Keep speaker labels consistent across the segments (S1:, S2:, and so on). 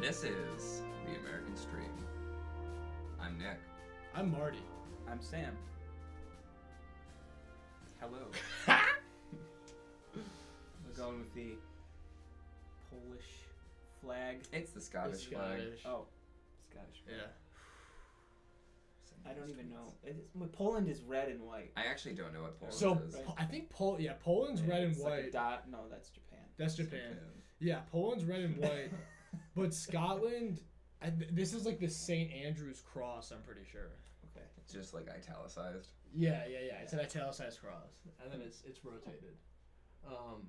S1: This is the American Stream. I'm Nick.
S2: I'm Marty.
S3: I'm Sam. Hello. We're going with the Polish flag.
S1: It's the Scottish
S2: The
S1: flag.
S2: Scottish.
S3: Oh, Scottish. flag.
S2: Yeah.
S3: I don't even know. It is, Poland is red and white.
S1: I actually don't know what Poland
S2: So
S1: is.
S3: Right.
S2: Po- I think Pol yeah Poland's red and
S3: It's like a
S2: white.
S3: dot. No, that's Japan.
S2: That's Japan. Yeah, Poland's red and white. But Scotland, I, this is like the St Andrew's cross. I'm pretty sure.
S3: Okay.
S1: It's just like italicized.
S2: Yeah, yeah, yeah. It's an italicized cross, and then it's it's rotated. Um,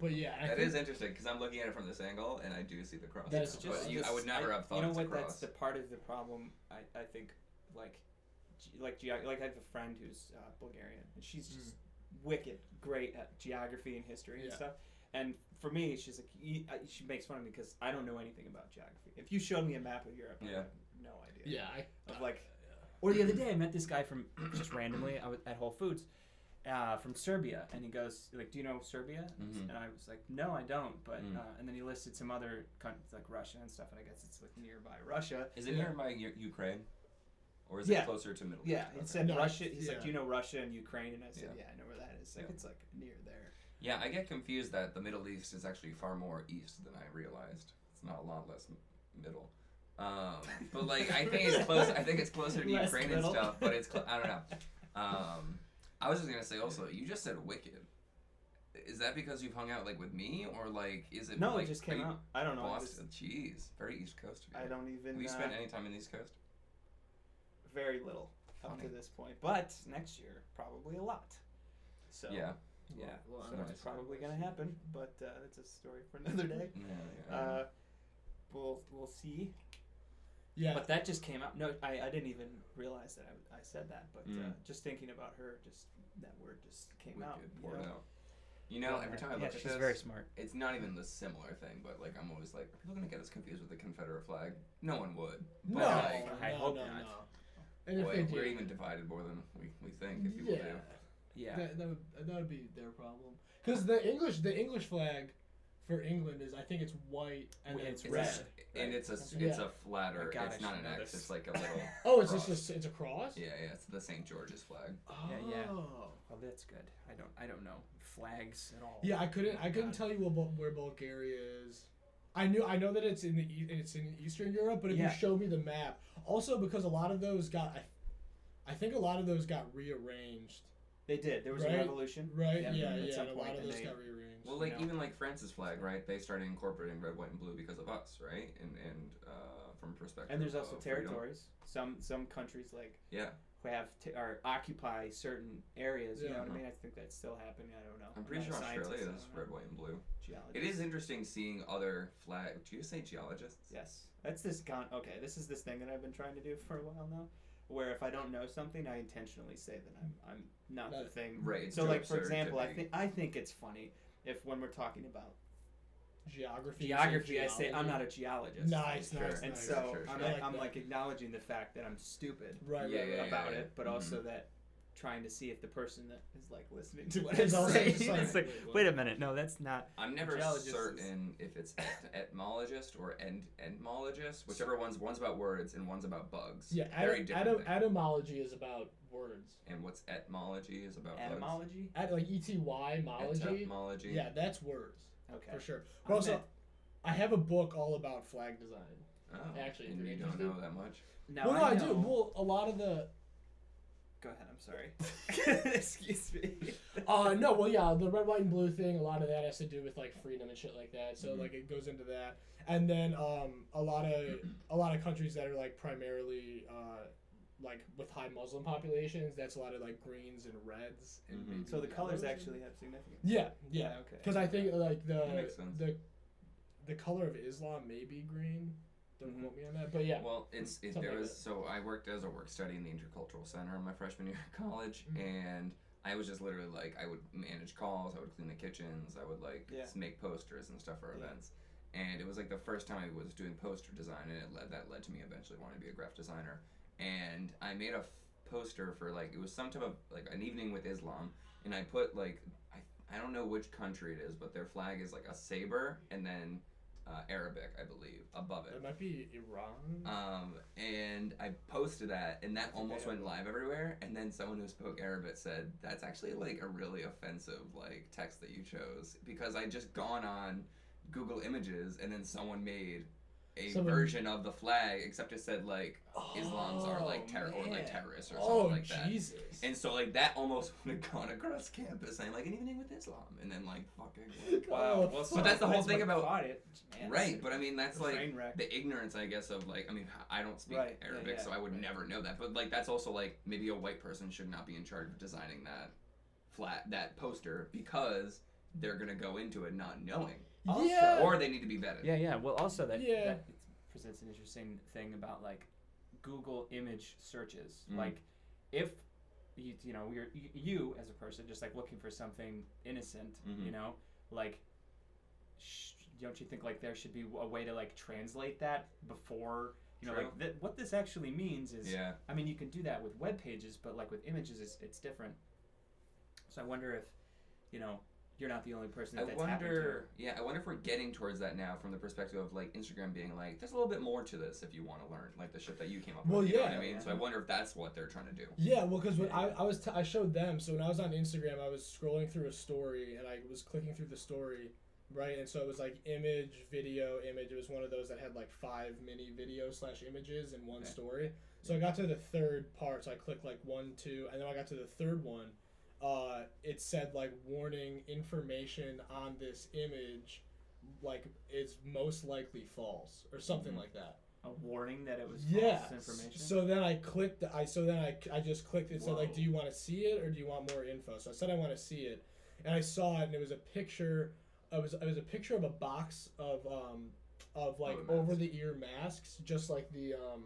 S2: but yeah, I
S1: That
S2: think,
S1: is interesting because I'm looking at it from this angle and I do see the cross.
S2: That's
S1: but
S2: just-
S1: you, I would never
S3: I-
S1: have thought
S3: You know
S1: it's
S3: what?
S1: a cross.
S3: That's the part of the problem. I, I think like ge- like geog- like I have a friend who's uh, Bulgarian and she's just wicked great at geography and history and.
S2: Yeah.
S3: stuff. And for me, she's like you, I, she makes fun of me because I don't know anything about geography. If you showed me a map of Europe, I
S1: Yeah.
S3: would have no idea.
S2: yeah, I,
S3: Of like, or the other day I met this guy from just randomly I was at Whole Foods. Uh, from Serbia, and he goes like, "Do you know Serbia?"
S1: Mhm.
S3: And I was like, "No, I don't." But
S1: Mm.
S3: uh, and then he listed some other countries like Russia and stuff, and I guess it's like nearby Russia.
S1: Is it
S2: Yeah.
S1: nearby U- Ukraine? Or is
S3: Yeah.
S1: it closer to Middle
S3: Yeah,
S1: East?
S3: it
S1: Okay.
S3: said
S2: No,
S3: Russia.
S2: it's-
S3: He's like, "Do you know Russia and Ukraine?" And I said,
S1: Yeah.
S3: "Yeah, I know where that is." Like
S1: Yeah.
S3: it's like near there.
S1: Yeah, I get confused that the Middle East is actually far more east than I realized. It's not a lot less m- middle. Um, but like I think it's close. I think it's closer to
S3: Less
S1: Ukraine and stuff. But it's cl- I don't know. Um, I was just gonna say also, you just said wicked. Is that because you've hung out like with me, or like is it?
S3: No,
S1: like,
S3: it just came out. I don't know.
S1: Boston. Jeez, very East Coast. of you.
S3: I don't even.
S1: Have you
S3: uh,
S1: spent any time in the East Coast?
S3: very little up to this point, but next year probably a lot. So
S1: Yeah.
S3: Yeah,
S2: Well,
S3: so
S1: nice.
S3: it's probably gonna happen, but uh, that's a story for another day.
S1: Yeah. yeah.
S3: Uh, we'll we'll see.
S2: yeah.
S3: But that just came out. No, I, I didn't even realize that I, I said that. But uh,
S1: Mm.
S3: just thinking about her, just that word just came
S1: wicked,
S3: out. you
S1: poured
S3: know?
S1: out. You know,
S3: Uh,
S1: every time I
S3: yeah,
S1: look at
S3: she's
S1: this,
S3: very smart.
S1: it's not even the similar thing, but like I'm always like, are people gonna get us confused with the Confederate flag? No one would.
S2: no,
S1: But like,
S3: I
S2: no,
S3: hope
S2: no,
S3: not.
S2: no. And if
S1: boy,
S2: they
S1: we're
S2: do-
S1: even divided more than we, we think. If people
S2: yeah,
S1: do.
S3: Yeah.
S2: that, that would that would be their problem. Because the English the English flag for England is I think it's white and
S3: Well,
S2: then
S3: it's
S2: it's
S1: It's
S3: red.
S1: a s- and it's a s-
S2: Yeah.
S1: it's a flatter.
S3: Oh God,
S1: it's not an X.
S3: this.
S1: It's like a little.
S2: Oh, it's
S1: cross.
S2: just a, it's a cross.
S1: Yeah, yeah. It's the St. George's flag.
S2: Oh.
S3: Yeah, yeah. Well, that's good. I don't I don't know flags at all.
S2: Yeah, I couldn't. I couldn't
S3: God.
S2: tell you where, Bul- where Bulgaria is. I knew. I know that it's in the e- it's in Eastern Europe, but if
S3: Yeah.
S2: you show me the map, also because a lot of those got, I, I think a lot of those got rearranged.
S3: They did. There was
S2: Right?
S3: a revolution.
S2: Right?
S3: Yeah,
S2: Yeah, yeah. and a
S3: point,
S2: lot of
S3: and
S2: those
S3: they-
S2: got rearranged.
S1: Well, like
S3: know.
S1: even like France's flag, right? They started incorporating red, white, and blue because of us, right? And and uh, from perspective.
S3: And there's also
S1: of freedom.
S3: territories. Some some countries like
S1: Yeah,
S3: who have t- or occupy certain areas. You
S2: Yeah.
S3: know what I mean? I think that's still happening. I don't know.
S1: I'm pretty
S3: not
S1: sure Australia is red, white, and blue.
S3: Geologist.
S1: It is interesting seeing other flag. Do you say geologists?
S3: Yes, that's this con. Okay, this is this thing that I've been trying to do for a while now, where if I don't know something, I intentionally say that I'm I'm not the thing.
S1: Right.
S3: So like for example, I think I think it's funny if when we're talking about
S2: geography.
S3: geography, I say I'm not a geologist.
S2: Nice,
S1: Sure.
S2: nice,
S3: And
S2: nice.
S3: so
S1: Sure,
S3: I'm,
S2: like
S3: I'm like acknowledging the fact that I'm stupid
S2: right,
S1: Yeah,
S2: right,
S1: yeah,
S3: about
S1: yeah.
S3: it, but
S1: Mhm.
S3: also that trying to see if the person that is like listening to what
S2: Is
S3: I'm
S2: also
S3: saying,
S2: just like,
S3: it's like,
S2: wait,
S3: a minute, no, that's not.
S1: I'm never
S3: Geologist is-
S1: certain if it's et- etymologist or end etymologist, whichever one's one's about words and one's about bugs.
S2: Yeah,
S1: very
S2: etym-
S1: different.
S2: etym-
S1: thing.
S2: etymology is about words.
S1: and what's entomology is about bugs.
S3: Etymology.
S2: At, like E T Y mology.
S1: Etymology.
S2: Yeah, that's words
S3: Okay.
S2: for sure.
S3: I
S2: But also,
S3: meant-
S2: I have a book all about flag design.
S1: Oh,
S2: Actually, if
S1: and
S2: you're
S1: you don't
S2: interested.
S1: know that much.
S3: Now
S2: well, no, I,
S3: I
S2: do.
S3: know-
S2: Well, a lot of the
S3: Go ahead. I'm sorry. Excuse me.
S2: uh no, well yeah, the red, white, and blue thing. A lot of that has to do with like freedom and shit like that. So
S1: Mhm.
S2: like it goes into that, and then um a lot of a lot of countries that are like primarily uh like with high Muslim populations. That's a lot of like greens and reds. And
S1: Mhm.
S2: maybe
S3: So the colors actually have significance.
S2: Yeah, yeah.
S3: Okay.
S2: Because I think like the
S1: That makes sense.
S2: the the color of Islam may be green. Don't
S3: Mhm.
S2: quote me on that, but yeah.
S1: Well, it's it, there
S2: like
S1: was so I worked as a work study in the intercultural center in my freshman year of college,
S2: Mhm.
S1: and I was just literally like I would manage calls, I would clean the kitchens, I would like
S3: Yeah.
S1: make posters and stuff for
S3: Yeah.
S1: events, and it was like the first time I was doing poster design, and it led that led to me eventually wanting to be a graphic designer, and I made a f- poster for like it was some type of like an evening with Islam, and I put like I I don't know which country it is, but their flag is like a saber and then uh, Arabic, I believe, above it.
S2: It might be Iran.
S1: Um, and I posted that, and that almost went live everywhere. And then someone who spoke Arabic said, "That's actually like a really offensive like text that you chose because I just gone on Google Images, and then someone made a
S2: Someone-
S1: version of the flag, except it said like Islams are like
S3: Oh,
S1: terror or like terrorists or
S2: oh
S1: something like that."
S2: Jesus.
S1: And so like that almost would have gone across campus saying like an evening with Islam, and then like fucking. Like,
S2: Oh,
S3: Well,
S2: But
S1: that's the whole thing about-
S3: it. Man,
S1: right, but I mean that's like the ignorance, I guess, of like I mean I don't speak
S3: Right, yeah,
S1: Arabic,
S3: yeah,
S1: so I would
S3: right.
S1: never know that. But like that's also like maybe a white person should not be in charge of designing that flat that poster because they're gonna go into it not knowing,
S3: Also-
S2: yeah.
S1: or they need to be vetted.
S3: Yeah, yeah. Well, also that
S2: Yeah.
S3: that presents an interesting thing about like Google image searches.
S1: Mhm.
S3: Like, if you you know you're you, you as a person just like looking for something innocent,
S1: Mhm.
S3: you know, like. Sh- don't you think like there should be a way to like translate that before you know
S1: True.
S3: like th- what this actually means is
S1: Yeah.
S3: I mean, you can do that with web pages, but like with images, it's, it's different. So I wonder if, you know, you're not the only person
S1: I
S3: that that's happened
S1: wonder. Yeah, I wonder if we're getting towards that now from the perspective of like Instagram being like, there's a little bit more to this if you want to learn, like the shit that you came up
S2: Well,
S1: with. You know
S2: yeah.
S1: what I mean? So I wonder if that's what they're trying to do.
S2: Yeah, well, because when I, I was t- I showed them. So when I was on Instagram, I was scrolling through a story and I was clicking through the story, right? And so it was like image, video, image. It was one of those that had like five mini video slash images in one
S1: Okay.
S2: story. So I mm-hmm. got to the third part. So I clicked like one, two, and then I got to the third one. Uh, it said like warning information on this image, like is most likely false or something
S1: Mhm.
S2: like that.
S3: a warning that it was
S2: Yeah.
S3: false information.
S2: So then I clicked. I so then I, I just clicked. It said like, do you want to see it or do you want more info? So I said I want to see it, and I saw it, and it was a picture. It was it was a picture of a box of um of like over the ear masks, just like the um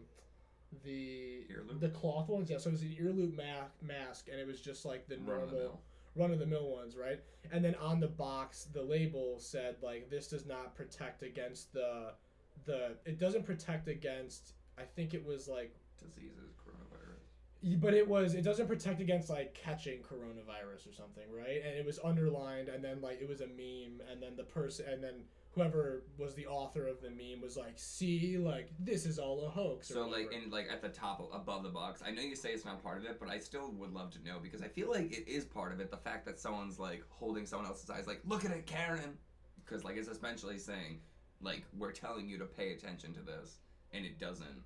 S2: the
S1: Ear loop?
S2: the cloth ones. Yeah, so it was an ear loop ma- mask, and it was just like the normal run of the mill ones, right? And then on the box, the label said like this does not protect against the the it doesn't protect against I think it was like
S1: Diseases,
S2: but it was it doesn't protect against like catching coronavirus or something, right? And it was underlined and then like it was a meme and then the person and then whoever was the author of the meme was like, "See, like this is all a hoax." or
S1: So like
S2: whatever.
S1: in like at the top of- above the box, I know you say it's not part of it, but I still would love to know because I feel like it is part of it. The fact that someone's like holding someone else's eyes, like look at it, Karen, because like it's essentially saying like we're telling you to pay attention to this, and it doesn't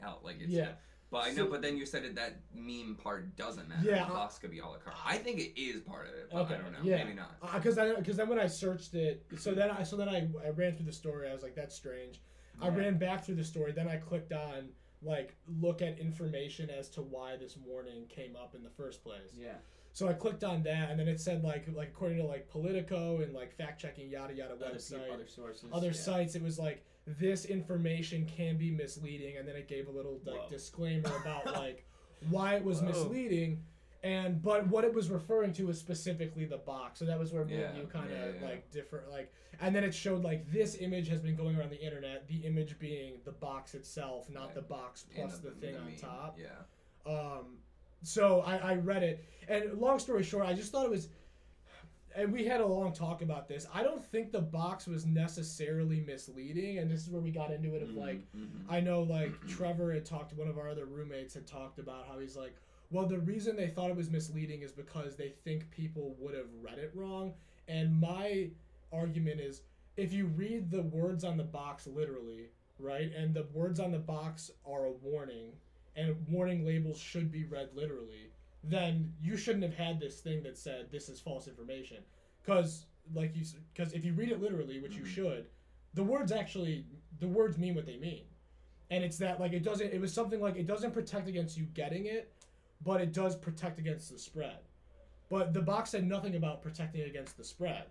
S1: help. Like it's
S2: Yeah.
S1: But I know,
S2: So-
S1: but then you said it that meme part doesn't matter.
S2: Yeah,
S1: the
S2: I-
S1: box could be a la carte. I think it is part of it, but
S2: Okay,
S1: I don't know.
S2: yeah.
S1: Maybe not.
S2: Uh, because I because then when I searched it, so then I so then I, I ran through the story. I was like, that's strange. I ran back through the story. Then I clicked on like look at information as to why this warning came up in the first place.
S3: yeah.
S2: So I clicked on that, and then it said like like according to like Politico and like fact checking yada yada
S3: Other,
S2: website,
S3: people, other sources.
S2: other
S3: yeah.
S2: sites, it was like this information can be misleading, and then it gave a little like
S3: Whoa.
S2: disclaimer about like why it was
S3: Whoa.
S2: misleading, and but what it was referring to was specifically the box. So that was where me and
S1: Yeah,
S2: you kind of
S1: yeah, yeah.
S2: like different like, and then it showed like this image has been going around the internet. The image being the box itself, not
S1: Right.
S2: the box plus the, thing on top.
S1: Yeah.
S2: Um, so I, I read it, and long story short, I just thought it was, and we had a long talk about this. I don't think the box was necessarily misleading, and this is where we got into it of like,
S1: Mhm, mhm.
S2: I know like Trevor had talked, one of our other roommates had talked about how he's like, well, the reason they thought it was misleading is because they think people would have read it wrong, and my argument is if you read the words on the box literally, right, and the words on the box are a warning, and warning labels should be read literally, then you shouldn't have had this thing that said this is false information, because like you, because if you read it literally, which you
S1: Mhm.
S2: should, the words actually the words mean what they mean, and it's that like it doesn't. It was something like it doesn't protect against you getting it, but it does protect against the spread. But the box said nothing about protecting against the spread.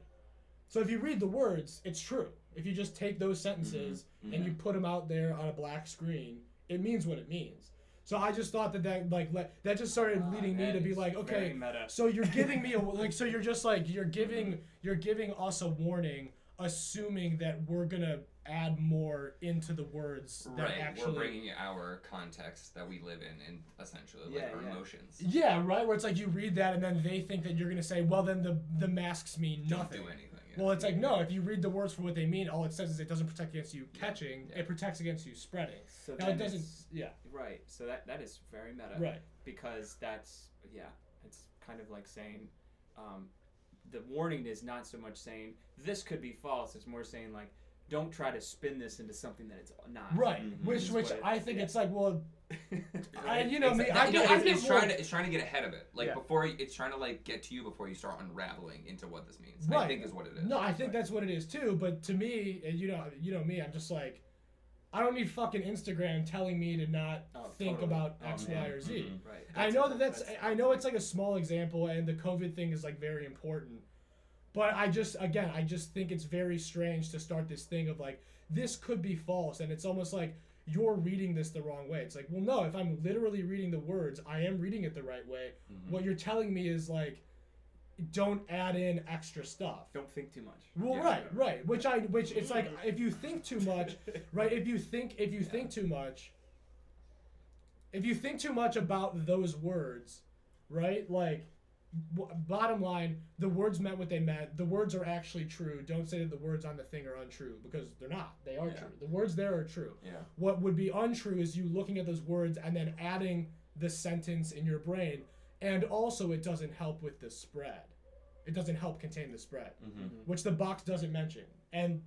S2: So if you read the words, it's true. If you just take those sentences
S1: Mhm,
S2: and you put them out there on a black screen, it means what it means. So I just thought that that like le- that just started
S3: Ah,
S2: leading me to be like, okay, so you're giving me a like so you're just like you're giving you're giving us a warning, assuming that we're gonna add more into the words that
S1: Right,
S2: actually
S1: we're bringing our context that we live in, and essentially like
S3: Yeah,
S1: our
S3: yeah.
S1: emotions.
S2: Yeah, right. Where it's like you read that and then they think that you're gonna say, well, then the the masks mean
S1: Don't
S2: nothing.
S1: do anything. It.
S2: Well, it's like no. If you read the words for what they mean, all it says is it doesn't protect against you catching.
S1: Yeah.
S2: It protects against you spreading.
S3: So
S2: Now it doesn't. Yeah.
S3: Right. So that that is very meta.
S2: Right.
S3: Because that's yeah, it's kind of like saying, um, the warning is not so much saying this could be false. It's more saying like, don't try to spin this into something that it's not.
S2: Right.
S1: Mhm.
S2: Which which I think
S3: yeah.
S2: it's like well. I-
S3: Right.
S2: you know me, I
S1: No,
S2: get- I
S1: it's,
S2: get
S1: it's
S2: more-
S1: trying to it's trying to get ahead of it. Like
S3: Yeah.
S1: before, it's trying to like get to you before you start unraveling into what this means. I think is what it is.
S2: No, I think
S3: Right.
S2: that's what it is too. But to me, and you know, you know me, I'm just like, I don't need fucking Instagram telling me to not
S3: Oh,
S2: think
S3: totally.
S2: about
S3: Oh,
S2: X,
S3: man.
S2: Y, or Z.
S1: Mhm.
S3: Right.
S2: I know that that's,
S3: that's-
S2: I know it's like a small example, and the COVID thing is like very important. But I just again, I just think it's very strange to start this thing of like this could be false, and it's almost like you're reading this the wrong way. It's like, well, no, if I'm literally reading the words, I am reading it the right way.
S1: Mhm.
S2: What you're telling me is like, don't add in extra stuff.
S3: Don't think too much.
S2: Well,
S1: Yeah.
S2: right, right. Which I, which it's like if you think too much, right? If you think, if you
S3: Yeah.
S2: think too much, if you think too much about those words, right? Like, w- bottom line, the words meant what they meant. The words are actually true. Don't say that the words on the thing are untrue because they're not. They are
S1: Yeah.
S2: true. The words there are true.
S1: Yeah.
S2: What would be untrue is you looking at those words and then adding the sentence in your brain. And also, it doesn't help with the spread. It doesn't help contain the spread
S1: Mm-hmm.
S2: which the box doesn't mention. And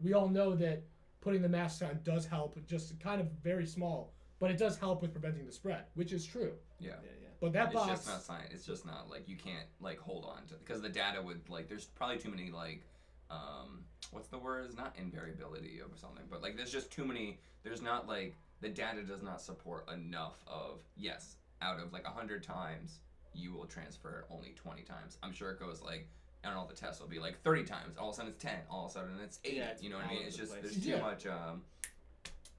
S2: we all know that putting the mask on does help, just kind of very small, but it does help with preventing the spread, which is true.
S1: Yeah.
S3: Yeah, yeah.
S2: But that
S1: it's
S2: box,
S1: just not science. It's just not like you can't like hold on to because the data would like there's probably too many like um what's the word? It's not invariability or something, but like there's just too many. There's not like the data does not support enough of yes out of like a hundred times you will transfer it only 20 times. I'm sure it goes like I don't know the test will be like 30 times. All of a sudden it's 10. All of a sudden it's 8.
S3: Yeah, it's
S1: you know what I mean? It's just
S3: place.
S1: there's too
S2: Yeah.
S1: much um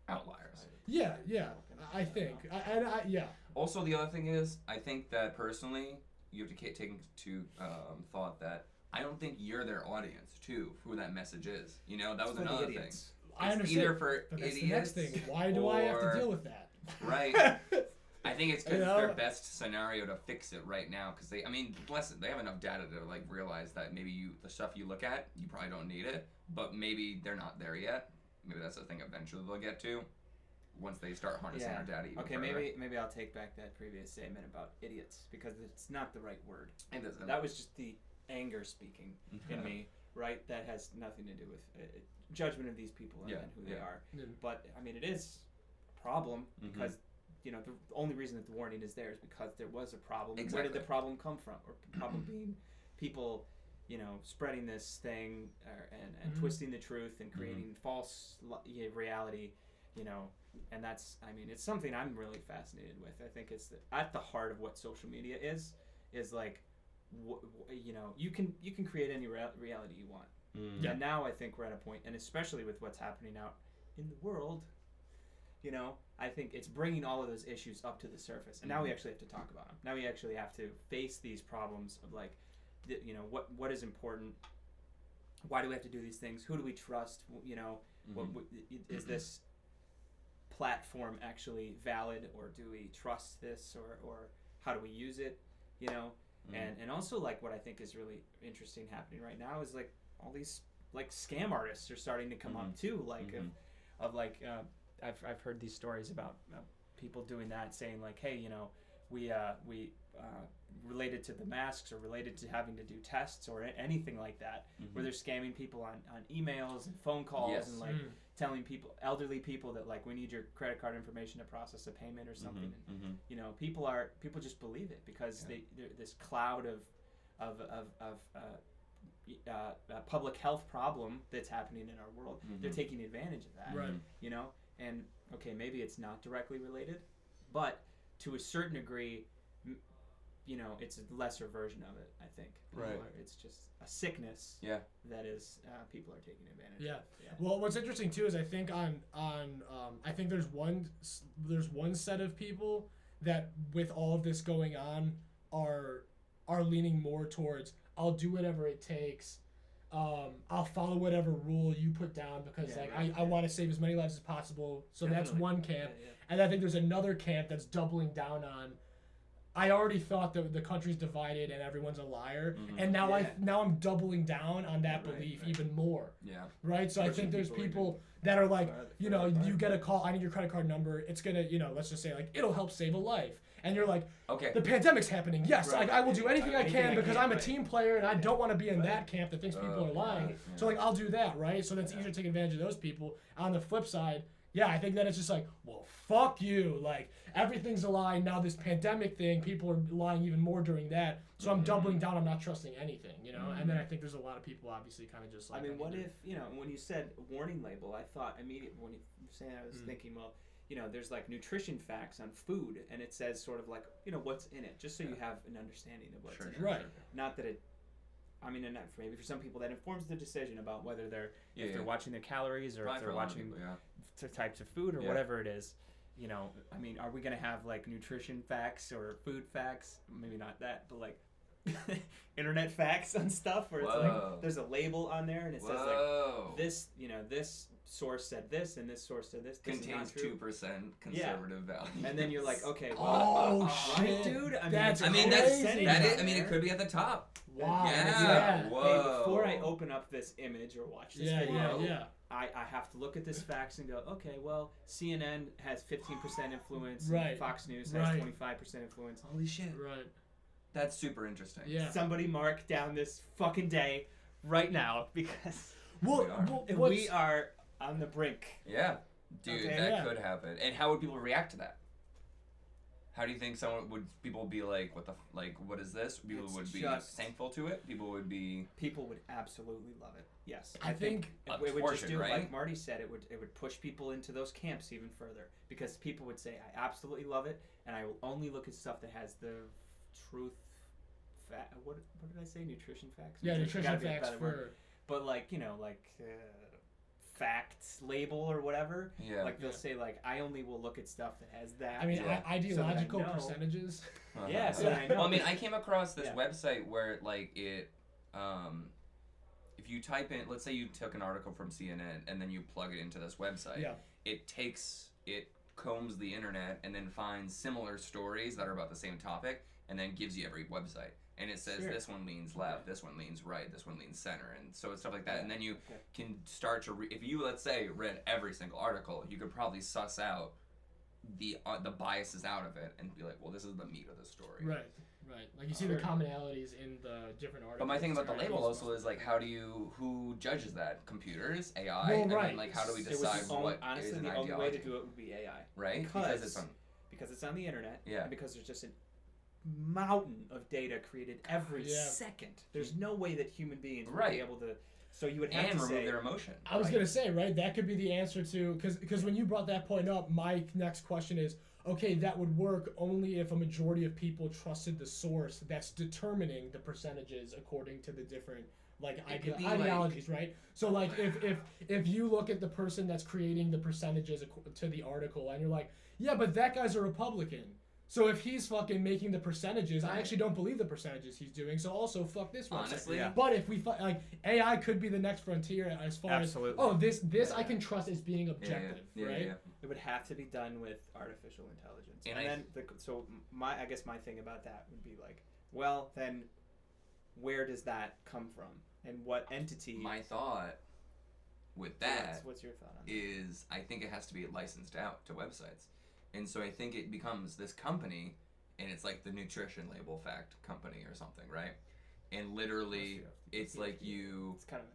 S1: outliers.
S2: Yeah, yeah, I think, I, and I, yeah,
S1: Also, the other thing is, I think that personally, you have to ca- take into um, thought that I don't think you're their audience too, who that message is. You know, that was
S3: For the
S1: another thing.
S3: idiots.
S2: I understand.
S1: Either for
S2: but that's
S1: idiots,
S2: the next thing. Why do I have to deal with that?
S1: Right. I think it's because
S2: You
S1: it's their best scenario to fix it right now. Because they, I mean, bless it, they have enough data to like realize that maybe you, the stuff you look at, you probably don't need it, but maybe they're not there yet. Maybe that's the thing eventually they'll get to, once they start harnessing
S3: Yeah.
S1: our data. Even
S3: Okay,
S1: further.
S3: maybe maybe I'll take back that previous statement about idiots because it's not the right word.
S1: it doesn't.
S3: That was just the anger speaking in me, right? That has nothing to do with uh, judgment of these people and,
S1: Yeah,
S3: and who they are.
S2: Yeah.
S3: But I mean, it is a problem
S1: Mhm.
S3: because you know the only reason that the warning is there is because there was a problem. Where did the problem come from? Or problem being people, you know, spreading this thing or, and and
S2: Mhm.
S3: twisting the truth and
S1: Mm-hmm.
S3: creating false li- yeah, reality. You know, and that's I mean, it's something I'm really fascinated with. I think it's the, at the heart of what social media is. Is like, wh- wh- you know, you can you can create any rea- reality you want.
S1: Mm.
S3: And now I think we're at a point, and especially with what's happening out in the world, you know, I think it's bringing all of those issues up to the surface, and now we
S1: Mhm.
S3: actually have to talk about them. Now we actually have to face these problems of like, th- you know, what what is important. Why do we have to do these things? Who do we trust? You know, what,
S1: Mhm.
S3: what, i- is this platform actually valid, or do we trust this, or or how do we use it? You know,
S1: Mhm.
S3: and and also like what I think is really interesting happening right now is like all these like scam artists are starting to come up too like
S1: Mhm.
S3: of, of like uh, I've, I've heard these stories about uh, people doing that saying like hey you know we uh, we uh, related to the masks or related to having to do tests or a- anything like that where
S1: Mhm.
S3: they're scamming people on, on emails and phone calls
S1: Yes.
S3: and like
S2: Mm.
S3: Telling people elderly people that like we need your credit card information to process a payment or something
S1: Mhm.
S3: and
S1: Mhm.
S3: you know people are people just believe it because
S1: Yeah.
S3: they this cloud of of of, of uh, uh, uh, public health problem that's happening in our world they're
S1: Mhm.
S3: taking advantage of that
S2: Right.
S3: you know and okay maybe it's not directly related but to a certain degree m- you know it's a lesser version of it i think People
S1: Right.
S3: are- it's just a sickness
S1: Yeah.
S3: that is uh, people are taking advantage
S2: Yeah.
S3: of yeah
S2: Well, what's interesting too is I think on on um, I think there's one there's one set of people that with all of this going on are are leaning more towards I'll do whatever it takes. Um, I'll follow whatever rule you put down because
S3: Yeah,
S2: like
S3: right,
S2: I, I want to save as many lives as possible. So that's
S3: Definitely.
S2: one
S3: Yeah,
S2: camp.
S3: yeah.
S2: And I think there's another camp that's doubling down on I already thought that the country's divided and everyone's a liar,
S1: Mhm.
S2: and now I now I'm doubling down on that
S3: Right,
S2: belief
S3: right.
S2: even more,
S1: Yeah.
S2: right? So I think there's
S3: people
S2: people that are like,
S3: farther-
S2: you know, you get a call, I need your credit card number. It's gonna, you know, let's just say like it'll help save a life, and you're like,
S1: Okay.
S2: the pandemic's happening. Yes,
S3: Right.
S2: like I will do anything I
S3: Anything
S2: can
S3: I
S2: because
S3: can,
S2: I'm a
S3: right.
S2: team player and I
S3: Yeah.
S2: don't want to be in
S3: Right.
S2: that camp that thinks people are lying.
S1: right,
S2: So like I'll do that, right? So that's
S3: Yeah.
S2: easier to take advantage of those people. On the flip side, yeah, I think that it's just like, well, fuck you. Like everything's a lie. Now this pandemic thing, people are lying even more during that. So I'm
S1: Mhm.
S2: doubling down. I'm not trusting anything, you know. And
S1: Mm-hmm.
S2: then I think there's a lot of people obviously kind of just like.
S3: I mean, what
S2: either-
S3: if you know when you said warning label? I thought immediately when you were saying, I was
S2: Mm.
S3: thinking, well, you know, there's like nutrition facts on food, and it says sort of like you know what's in it, just so you have an understanding of what's
S1: Sure,
S3: in
S1: sure,
S3: it.
S2: Right.
S3: Not that it. I mean, maybe for some people that informs the decision about whether they're
S1: Yeah,
S3: if they're watching their calories or
S1: Probably
S3: if they're
S1: a lot of
S3: watching
S1: people, yeah.
S3: types of food or
S1: Yeah.
S3: whatever it is. You know, I mean, are we gonna have like nutrition facts or food facts? Maybe not that, but like internet facts on stuff where it's
S1: Whoa.
S3: like there's a label on there and it says like this, you know, this source said this and this source said this. This
S1: contains two percent conservative value.
S3: And then you're like, okay, well, uh, uh,
S2: Oh
S3: right,
S2: shit,
S3: dude. I mean,
S2: That's
S1: I mean,
S3: it's
S1: that's
S2: crazy.
S1: that is. I mean, it could be at the top.
S2: Wow.
S1: Yeah.
S2: Yeah.
S3: Hey,
S1: Whoa.
S3: before I open up this image or watch this
S2: Yeah,
S3: video,
S2: yeah, yeah.
S3: I, I have to look at this facts and go, okay, well, CNN has 15% influence,
S2: Right.
S3: Fox News has
S2: Right.
S3: 25% influence.
S1: Holy shit.
S2: Right.
S1: That's super interesting.
S2: Yeah.
S3: Somebody mark down this fucking day right now because
S2: Well,
S1: We are.
S2: well
S3: we are on the brink.
S1: Yeah. Dude,
S3: Okay.
S1: that
S2: Yeah.
S1: could happen. And how would people react to that? How do you think someone would people be like, what the like? What is this? People
S3: It's
S1: would be
S3: just-
S1: thankful to it. People would be
S3: People would absolutely love it. Yes,
S2: I think
S1: A
S3: it, it would just do
S1: right?
S3: like Marty said. It would it would push people into those camps even further because people would say, "I absolutely love it, and I will only look at stuff that has the truth." Fa- what what did I say? Nutrition facts.
S2: yeah,
S3: Nutrition-
S2: nutrition
S3: gotta be a
S2: facts
S3: better word.
S2: for
S3: but like you know like uh, facts label or whatever
S1: yeah.
S3: like they'll
S2: Yeah.
S3: say like i only will look at stuff that has that
S2: I mean,
S1: Yeah.
S2: I-
S3: So that I
S2: ideological
S3: know.
S2: percentages.
S3: yeah so that I know.
S1: Well, I mean, I came across this
S3: Yeah.
S1: website where like it, um, if you type in, let's say you took an article from CNN and then you plug it into this website,
S2: Yeah.
S1: it takes it combs the internet and then finds similar stories that are about the same topic and then gives you every website. And it says
S3: Sure.
S1: this one leans left, this one leans right, this one leans center, and so it's stuff like that. And then you
S3: Okay.
S1: can start to re- if you let's say read every single article, you could probably suss out the uh, the biases out of it and be like, well, this is the meat of the story.
S2: Right. Right. Like you see the commonalities in the different articles.
S1: But my thing about the label also is like, how do you who judges that? Computers, AI,
S2: Well,
S1: and
S2: right.
S1: then like how do we decide what
S3: honestly
S1: is an
S3: the only way to do it would be ai
S1: right?
S3: because
S1: it's on.
S3: because it's on the internet
S1: Yeah.
S3: and because there's just a mountain of data created every
S2: Yeah.
S3: second there's no way that human beings would
S1: Right.
S3: be able to so you would have
S1: and
S3: to
S1: remove
S3: say
S1: their emotion.
S2: I was
S3: Right.
S2: gonna say right. That could be the answer to because because when you brought that point up, my next question is okay. That would work only if a majority of people trusted the source that's determining the percentages according to the different like ide-
S1: could be, like-
S2: ideologies, right? So like if if if you look at the person that's creating the percentages to the article and you're like, yeah, but that guy's a Republican. So if he's fucking making the percentages, I actually don't believe the percentages he's doing. So also fuck this website.
S1: Honestly,
S3: Yeah.
S2: But if we fi- like AI could be the next frontier as far
S3: Absolutely.
S2: as oh this this I can trust as being objective,
S1: yeah, yeah,
S2: right?
S1: yeah.
S3: it would have to be done with artificial intelligence
S1: And
S3: and,
S1: I-
S3: then the, so my i guess my thing about that would be like well then where does that come from and what entity
S1: My thought with
S3: So
S1: that
S3: what's, what's your thought on that
S1: is I think it has to be licensed out to websites. And so I think it becomes this company and it's like the nutrition label fact company or something, right? And literally it's like you
S3: it's kind of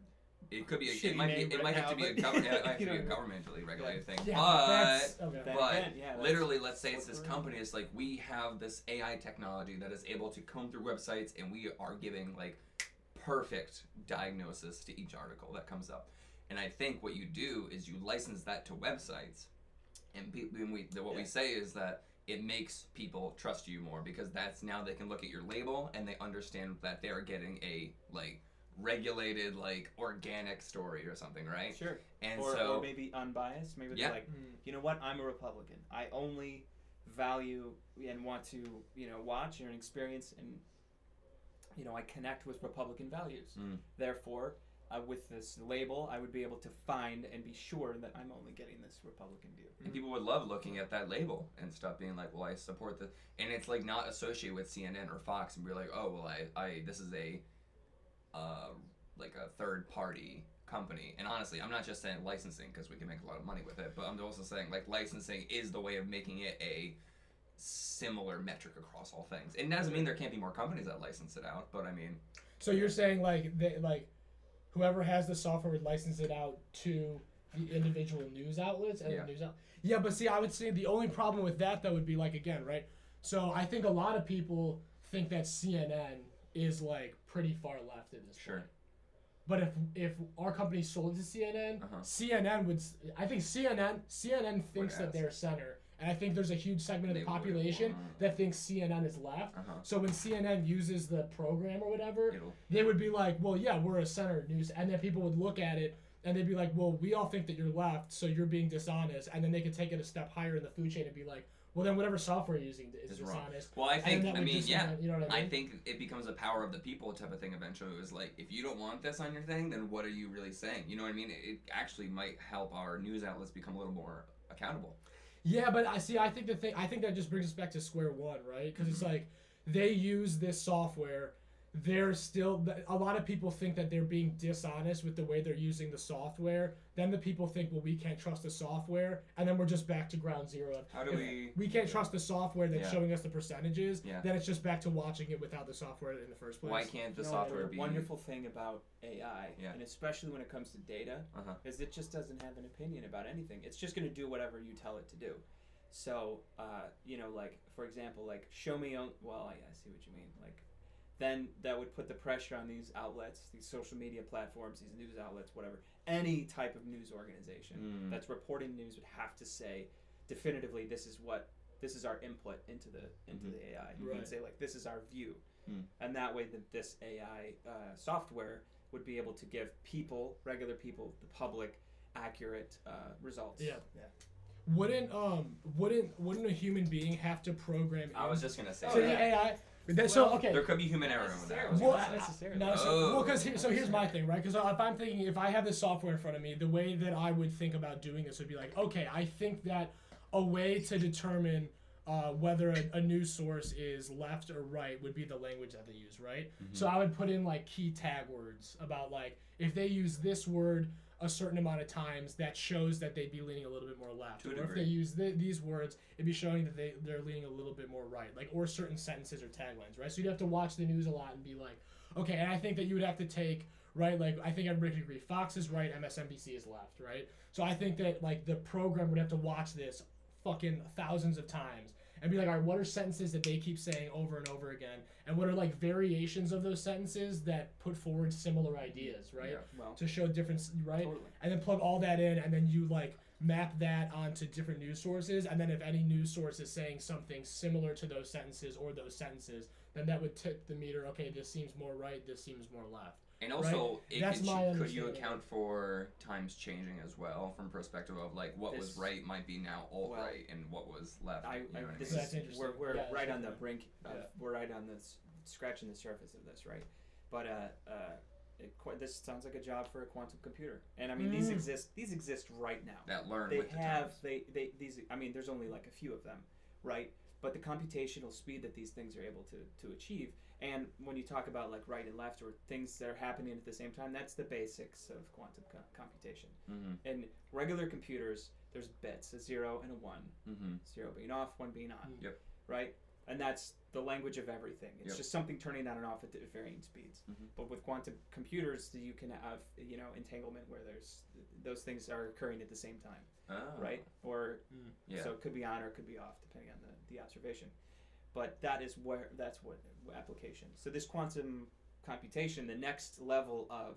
S1: it could be a, it might be it might have to be a government it might have to be a governmentally regulated thing.
S2: Yeah,
S1: but
S2: okay.
S1: But
S3: then, yeah,
S1: literally let's say it's this company it's like we have this ai technology that is able to comb through websites and we are giving like perfect diagnosis to each article that comes up and i think what you do is you license that to websites and people and we what we say is that it makes people trust you more because that's now they can look at your label and they understand that they are getting a like regulated like organic story or something right?
S3: Sure.
S1: And
S3: or,
S1: so
S3: or maybe unbiased. Maybe
S1: Yeah.
S3: they're like you know what? I'm a republican. I only value and want to you know watch and experience and you know i connect with republican values.
S1: Mm.
S3: therefore uh, with this label, I would be able to find and be sure that I'm only getting this Republican view.
S1: And people would love looking at that label and stuff, being like, "Well, I support the," and it's like not associated with CNN or Fox, and be like, "Oh, well, I, I, this is a, uh, like a third party company." And honestly, I'm not just saying licensing because we can make a lot of money with it, but I'm also saying like licensing is the way of making it a similar metric across all things. It doesn't mean there can't be more companies that license it out, but I mean,
S2: So you're saying like they like whoever has the software would license it out to the individual news outlets and
S1: Yeah.
S2: the news out. Yeah, but see, I would say the only problem with that though would be like again, right? So I think a lot of people think that CNN is like pretty far left at this
S1: Sure.
S2: point. But if if our company sold to CNN,
S1: Uh-huh.
S2: CNN would. I think CNN CNN thinks that they're center, and I think there's a huge segment of the population that thinks CNN is left.
S1: uh-huh.
S2: So when CNN uses the program or whatever,
S1: It'll,
S2: they would be like, well, yeah, we're a center news, and then people would look at it and they'd be like, well, we all think that you're left, so you're being dishonest, and then they could take it a step higher in the food chain and be like, well, then whatever software you're using is,
S1: Is wrong.
S2: dishonest.
S1: well, I think, I mean, yeah,
S2: you know what I mean?
S1: I think it becomes a power of the people type of thing eventually. It was like, if you don't want this on your thing, then what are you really saying? You know what I mean? It actually might help our news outlets become a little more accountable.
S2: Yeah, but I see. I think the thing. I think that just brings us back to square one, right? Because it's mm-hmm. like they use this software. They're still. A lot of people think that they're being dishonest with the way they're using the software. Then the people think, well, we can't trust the software, and then we're just back to ground zero.
S1: How do
S2: If
S1: we?
S2: We can't trust the software that's
S1: Yeah.
S2: showing us the percentages.
S1: Yeah.
S2: Then it's just back to watching it without the software in the first place.
S1: Why can't the
S3: You know,
S1: software be?
S3: wonderful thing about AI,
S1: Yeah.
S3: and especially when it comes to data,
S1: Uh-huh.
S3: is it just doesn't have an opinion about anything. It's just going to do whatever you tell it to do. So, uh, you know, like for example, like show me on. Well, I, I see what you mean. Like, then that would put the pressure on these outlets, these social media platforms, these news outlets, whatever. Any type of news organization
S1: Mm.
S3: that's reporting news would have to say definitively, this is what this is our input into the into
S1: Mhm.
S3: the AI. You
S2: Right.
S3: can say like this is our view,
S1: Mm.
S3: and that way that this AI uh, software would be able to give people, regular people, the public, accurate uh, results.
S2: Yeah. Yeah Wouldn't um wouldn't wouldn't a human being have to program?
S1: I was just gonna say
S2: to the. AI. That- so
S3: Well,
S2: okay.
S1: There could be human error with that.
S3: necessarily.
S2: Well,
S3: Not necessarily.
S2: No, so,
S1: Oh.
S2: well, because so here's my thing, right? Because if I'm thinking, if I have this software in front of me, the way that I would think about doing this would be like, okay, I think that a way to determine uh, whether a, a news source is left or right would be the language that they use, right?
S1: Mm-hmm.
S2: So I would put in like key tag words about like if they use this word a certain amount of times, that shows that they'd be leaning a little bit more left. Or if they use th- these words, it'd be showing that they they're leaning a little bit more right, like or certain sentences or taglines, right? So you'd have to watch the news a lot and be like, okay, and I think that you would have to take right, like I think everybody could agree, Fox is right, MSNBC is left, right? So I think that like the program would have to watch this fucking thousands of times and be like, all right, what are sentences that they keep saying over and over again, and what are like variations of those sentences that put forward similar ideas, right?
S1: Yeah.
S3: Well,
S2: To show difference, right?
S3: totally.
S2: and then plug all that in and then you like map that onto different news sources and then if any news source is saying something similar to those sentences or those sentences then that would tip the meter okay this seems more right this seems more left
S1: And also, it
S2: That's
S1: could,
S2: my
S1: could you account for times changing as well, from perspective of like what was right might be now alt
S3: Well,
S1: right, and what was left.
S3: I,
S1: you
S3: I
S1: know what I
S3: this
S1: mean?
S3: Is
S2: interesting.
S3: we're, we're
S2: Yeah,
S3: right on the brink. Of,
S2: yeah.
S3: We're right on this scratching the surface of this, right? But uh, uh, it, qu- this sounds like a job for a quantum computer, and I mean these
S2: Mm.
S3: exist. These exist right now.
S1: that learn
S3: they
S1: with the
S3: have
S1: times.
S3: they, they these i mean there's only like a few of them right but the computational speed that these things are able to, to achieve and when you talk about like right and left or things that are happening at the same time that's the basics of quantum co- computation
S1: Mm-hmm.
S3: in regular computers there's bits a zero and a one
S1: Mm-hmm.
S3: zero being off one being on
S1: Yep.
S3: right and that's the language of everything it's
S1: Yep.
S3: just something turning on and off at varying speeds
S1: Mhm.
S3: but with quantum computers you can have you know entanglement where there's those things are occurring at the same time
S1: Oh.
S3: right? Or
S1: Yeah.
S3: so it could be on or it could be off depending on the, the observation. But that is where that's what application. So this quantum computation, the next level of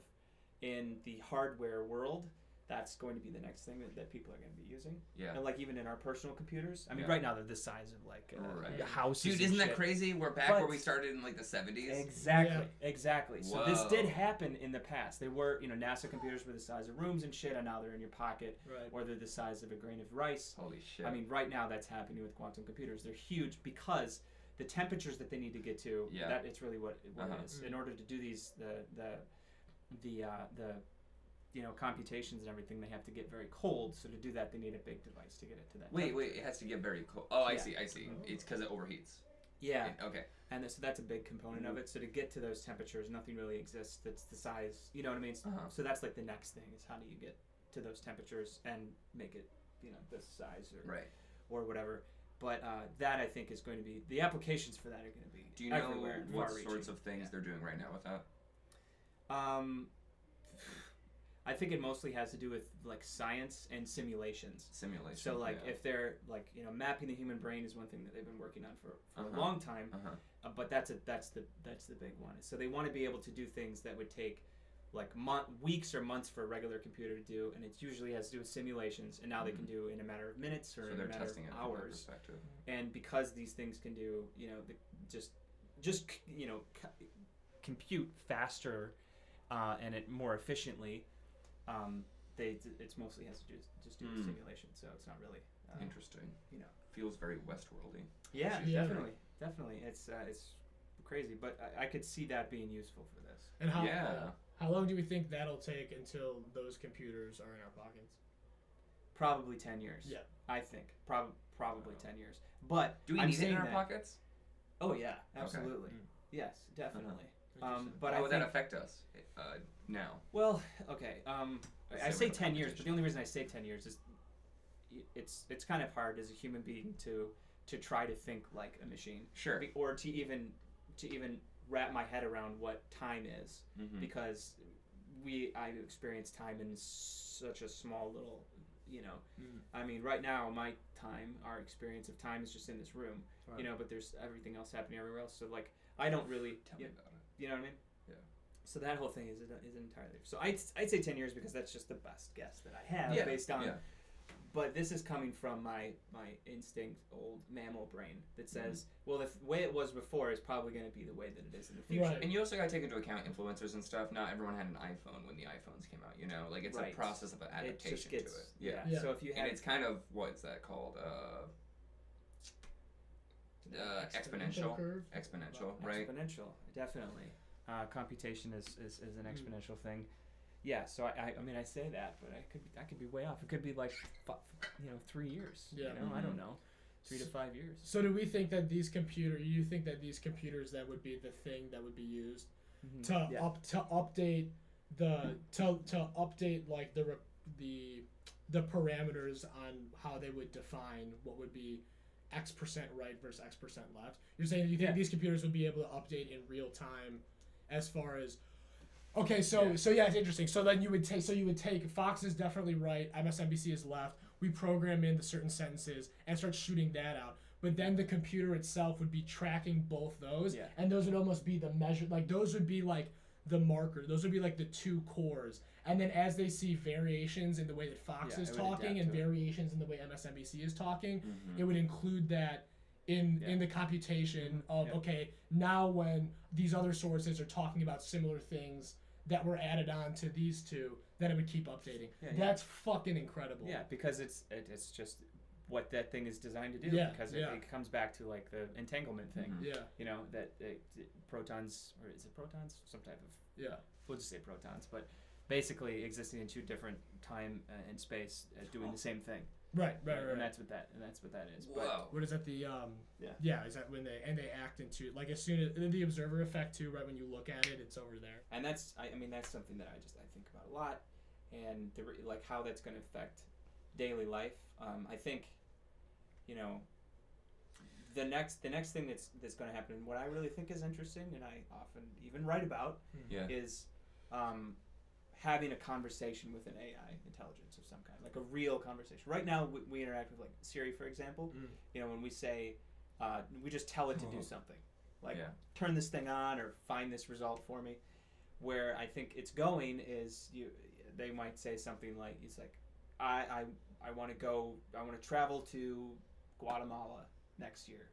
S3: in the hardware world, that's going to be the next thing that, that people are going to be using.
S1: yeah.
S3: And like even in our personal computers, I mean,
S1: Yeah.
S3: right now they're the size of like uh,
S1: Right.
S3: the houses.
S1: Dude, isn't that
S3: shit.
S1: crazy? We're back where we started in like the seventies.
S3: Exactly, exactly. So this did happen in the past. They were, you know, NASA computers were the size of rooms and shit, and now they're in your pocket,
S2: right
S3: or they're the size of a grain of rice.
S1: Holy shit.
S3: I mean, right now that's happening with quantum computers. They're huge because the temperatures that they need to get to.
S1: Yeah.
S3: That it's really what, what
S1: Uh-huh.
S3: it is. In order to do these, the the the uh, the you know computations and everything they have to get very cold. So to do that, they need a big device to get it to that.
S1: Wait, wait. It has to get very cold. Oh, I
S3: Yeah.
S1: see. I see.
S2: Oh.
S1: It's because it overheats.
S3: Yeah,
S1: It- okay.
S3: and th- so that's a big component of it. So to get to those temperatures, nothing really exists that's the size. You know what I mean?
S1: Uh-huh.
S3: So that's like the next thing is how do you get to those temperatures and make it you know this size or
S1: Right.
S3: or whatever. But uh, that I think is going to be the applications for that are going to be
S1: Do you know what sorts of things
S3: Yeah.
S1: they're doing right now with that?
S3: Um, I think it mostly has to do with like science and simulations.
S1: Simulation.
S3: So like
S1: yeah.
S3: if they're like you know mapping the human brain is one thing that they've been working on for, for
S1: Uh-huh.
S3: a long time,
S1: Uh-huh.
S3: uh, but that's a that's the that's the big one. So they want to be able to do things that would take like month, weeks or months for a regular computer to do, and it usually has to do with simulations, and now they can do in a matter of minutes or
S1: Mm-hmm. So
S3: in a matter
S1: testing it
S3: of hours and because these things can do you know the, just just you know c- compute faster uh, and it more efficiently um, they it's mostly has to do just do with simulation so it's not really uh,
S1: Interesting.
S3: you know.
S1: Feels very Westworldy.
S3: yeah
S2: Yeah.
S3: definitely definitely it's uh, it's crazy but I, I could see that being useful for this
S2: And how
S1: Yeah.
S2: how long do we think that'll take until those computers are in our pockets?
S3: probably 10 years
S2: Yeah.
S3: I think Prob- probably
S1: Wow.
S3: 10 years but
S1: Do we
S3: I'm
S1: need it in our
S3: that-
S1: pockets?
S3: oh yeah absolutely
S2: Mm.
S3: yes definitely um, but
S1: How
S3: I
S1: would
S3: think,
S1: that affect us uh, now?
S3: Well, okay. Um, I
S1: say
S3: say
S1: we're the
S3: ten years, but the only reason I say ten years is it's it's kind of hard as a human being to to try to think like a machine,
S1: Sure.
S3: Or to even to even wrap my head around what time is,
S1: Mm-hmm.
S3: because we I experience time in such a small little, you know.
S2: Mm.
S3: I mean, right now my time, our experience of time is just in this room,
S2: Right.
S3: you know. But there's everything else happening everywhere else. So like, I don't really.
S1: Tell
S3: you-
S1: me about it.
S3: You know what I mean?
S1: Yeah.
S3: So that whole thing is is entirely. So I'd, I'd say ten years because that's just the best guess that I have
S1: Yeah,
S3: based on.
S1: yeah.
S3: But this is coming from my my instinct, old mammal brain that
S1: Mm-hmm.
S3: says, well, the f- way it was before is probably going to be the way that it is in the future.
S2: Right.
S1: And you also got to take into account influencers and stuff. Not everyone had an iPhone when the iPhones came out. You know, like it's
S3: Right.
S1: a process of adaptation
S3: just gets
S1: to it.
S3: yeah.
S2: Yeah.
S3: So if you
S1: And it's kind of what's that called? Uh, uh, exponential.
S2: curve.
S1: Exponential, right?
S3: exponential, definitely. Uh, computation is, is, is an
S2: Mm.
S3: exponential thing. Yeah, so I, I, I mean I say that, but I could I could be way off. It could be like f- you know three years.
S2: Yeah.
S3: You know I
S1: Mhm.
S3: don't know, three to five years.
S2: So do we think that these computer? You think that these computers that would be the thing that would be used to
S3: Mm-hmm. Yeah.
S2: up to update the to to update like the the the parameters on how they would define what would be X percent right versus X percent left. You're saying you think
S3: Yeah.
S2: these computers would be able to update in real time, as far as okay, so
S3: Yeah.
S2: so yeah, it's interesting. So then you would take so you would take Fox is definitely right, MSNBC is left. We program in the certain sentences and start shooting that out. But then the computer itself would be tracking both those,
S3: Yeah.
S2: and those would almost be the measure. Like those would be like the marker. Those would be like the two cores. And then as they see variations in the way that Fox
S3: Yeah,
S2: is talking and variations in the way MSNBC is talking,
S1: Mhm.
S2: it would include that in
S3: Yeah.
S2: in the computation of
S3: Yeah.
S2: okay now when these other sources are talking about similar things that were added on to these two then it would keep updating that's fucking incredible
S3: Yeah, because it's it, it's just what that thing is designed to do.
S2: Yeah,
S3: because it,
S2: yeah.
S3: it comes back to like the entanglement thing.
S1: Mhm.
S2: yeah
S3: You know that uh, protons or is it protons? Some type of
S2: yeah
S3: we'll just say protons, but basically existing in two different time uh, and space uh, doing the same thing.
S2: right right right,
S3: And that's what that and that's what that is. But
S1: Whoa.
S2: what is that the um
S3: Yeah.
S2: yeah is that when they and they act into like as soon as the observer effect too right when you look at it it's over there
S3: and that's I, I mean that's something that I just I think about a lot, and the re- like how that's going to affect daily life. Um, I think, you know, the next the next thing that's that's going to happen, and what I really think is interesting, and I often even write about,
S1: Yeah.
S3: is um, having a conversation with an AI intelligence of some kind, like a real conversation. Right now, we, we interact with like Siri, for example.
S2: Mm.
S3: You know, when we say, uh, we just tell it to do something, like
S1: Yeah.
S3: turn this thing on or find this result for me. Where I think it's going is you, they might say something like, "It's like, I I, I want to go, I want to travel to Guatemala next year,"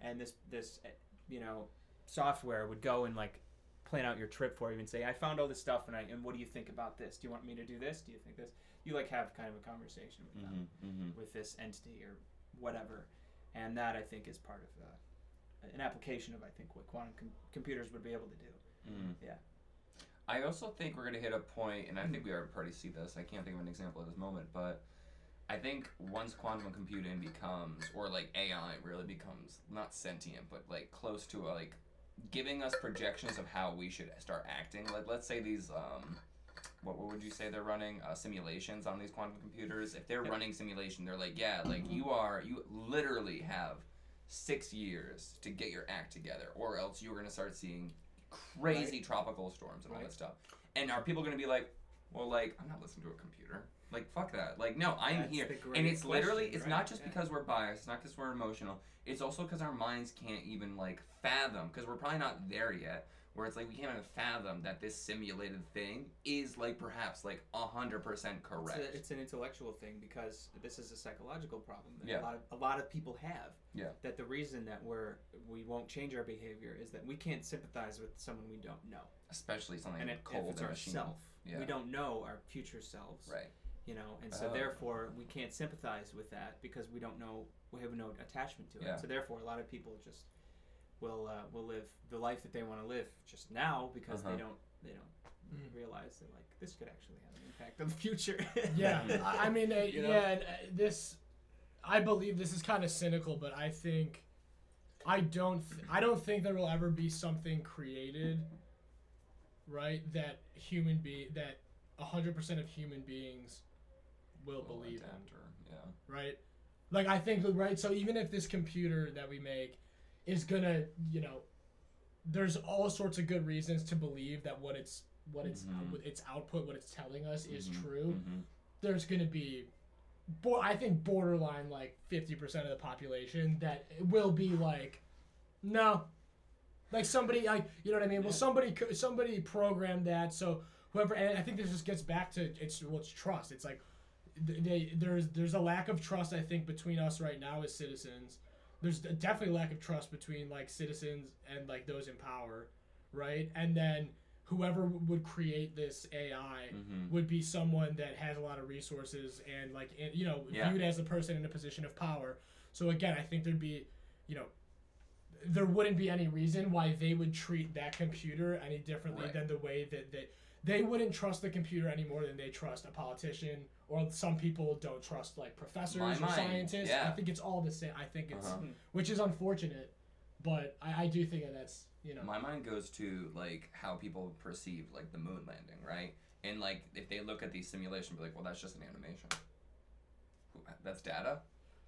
S3: and this this eh, you know software would go and like plan out your trip for you and say, I found all this stuff and I and what do you think about this? Do you want me to do this? Do you think this? You like have kind of a conversation with them
S1: Mhm. Mhm.
S3: with this entity or whatever, and that I think is part of uh, an application of I think what quantum com- computers would be able to do.
S1: Mhm.
S3: Yeah.
S1: I also think we're gonna hit a point, and I think we already see this. I can't think of an example at this moment, but I think once quantum computing becomes, or like AI really becomes not sentient, but like close to a, like giving us projections of how we should start acting. Like let's say these um, what, what would you say they're running uh, simulations on these quantum computers? If they're
S3: Yeah.
S1: running simulation, they're like, yeah, like you are, you literally have six years to get your act together, or else you're gonna start seeing crazy tropical storms and all
S3: Right.
S1: that stuff. And are people gonna be like, well, like I'm not listening to a computer. Like fuck that. Like no, I'm
S3: That's
S1: here. And it's literally it's
S3: right?
S1: not just
S3: Yeah.
S1: because we're biased, it's not because we're emotional. It's also because our minds can't even like fathom, because we're probably not there yet. Where it's like we can't even fathom that this simulated thing is like perhaps like a hundred percent
S3: It's,
S1: correct.
S3: a, it's an intellectual thing because this is a psychological problem that
S1: Yeah.
S3: a lot of a lot of people have.
S1: Yeah.
S3: That the reason that we're we won't change our behavior is that we can't sympathize with someone we don't know,
S1: Especially something
S3: and it,
S1: cold
S3: if it's ourself,
S1: Yeah.
S3: we don't know our future selves.
S1: Right.
S3: You know, and so
S1: Oh.
S3: therefore we can't sympathize with that because we don't know we have no attachment to it.
S1: Yeah.
S3: So therefore, a lot of people just will uh, will live the life that they want to live just now because
S1: Uh-huh.
S3: they don't they don't
S2: Mhm.
S3: realize that like this could actually have an impact on the future.
S2: Yeah, I I mean, uh,
S3: You know?
S2: yeah, and, uh, this. I believe this is kind of cynical, but I think, I don't, th- I don't think there will ever be something created, right? That human be that hundred percent of human beings will believe in,
S1: adapt or- yeah.
S2: right? Like I think, right? So even if this computer that we make is gonna, you know, there's all sorts of good reasons to believe that what it's what it's
S1: Mhm.
S2: what its output, what it's telling us is
S1: Mhm,
S2: true
S1: mhm.
S2: there's to be bo- I think borderline like 50% of the population that will be like no like somebody like you know what I mean well somebody somebody programmed that so whoever and I think this just gets back to it's well it's trust it's like they there's there's a lack of trust I think between us right now as citizens there's definitely a lack of trust between like citizens and like those in power right and then whoever would create this AI
S1: Mhm.
S2: would be someone that has a lot of resources and like in, you know
S1: Yeah.
S2: viewed as a person in a position of power. So again, I think there'd be, you know, there wouldn't be any reason why they would treat that computer any differently
S1: Right.
S2: than the way that they they wouldn't trust the computer any more than they trust a politician or some people don't trust like professors
S1: My
S2: or
S1: mind,
S2: scientists. I think it's all the same. I think it's
S1: Uh-huh.
S2: which is unfortunate, but I, I do think that that's you know
S1: My mind goes to like how people perceive like the moon landing, right? And like if they look at these simulations, be like, well, that's just an animation. That's data.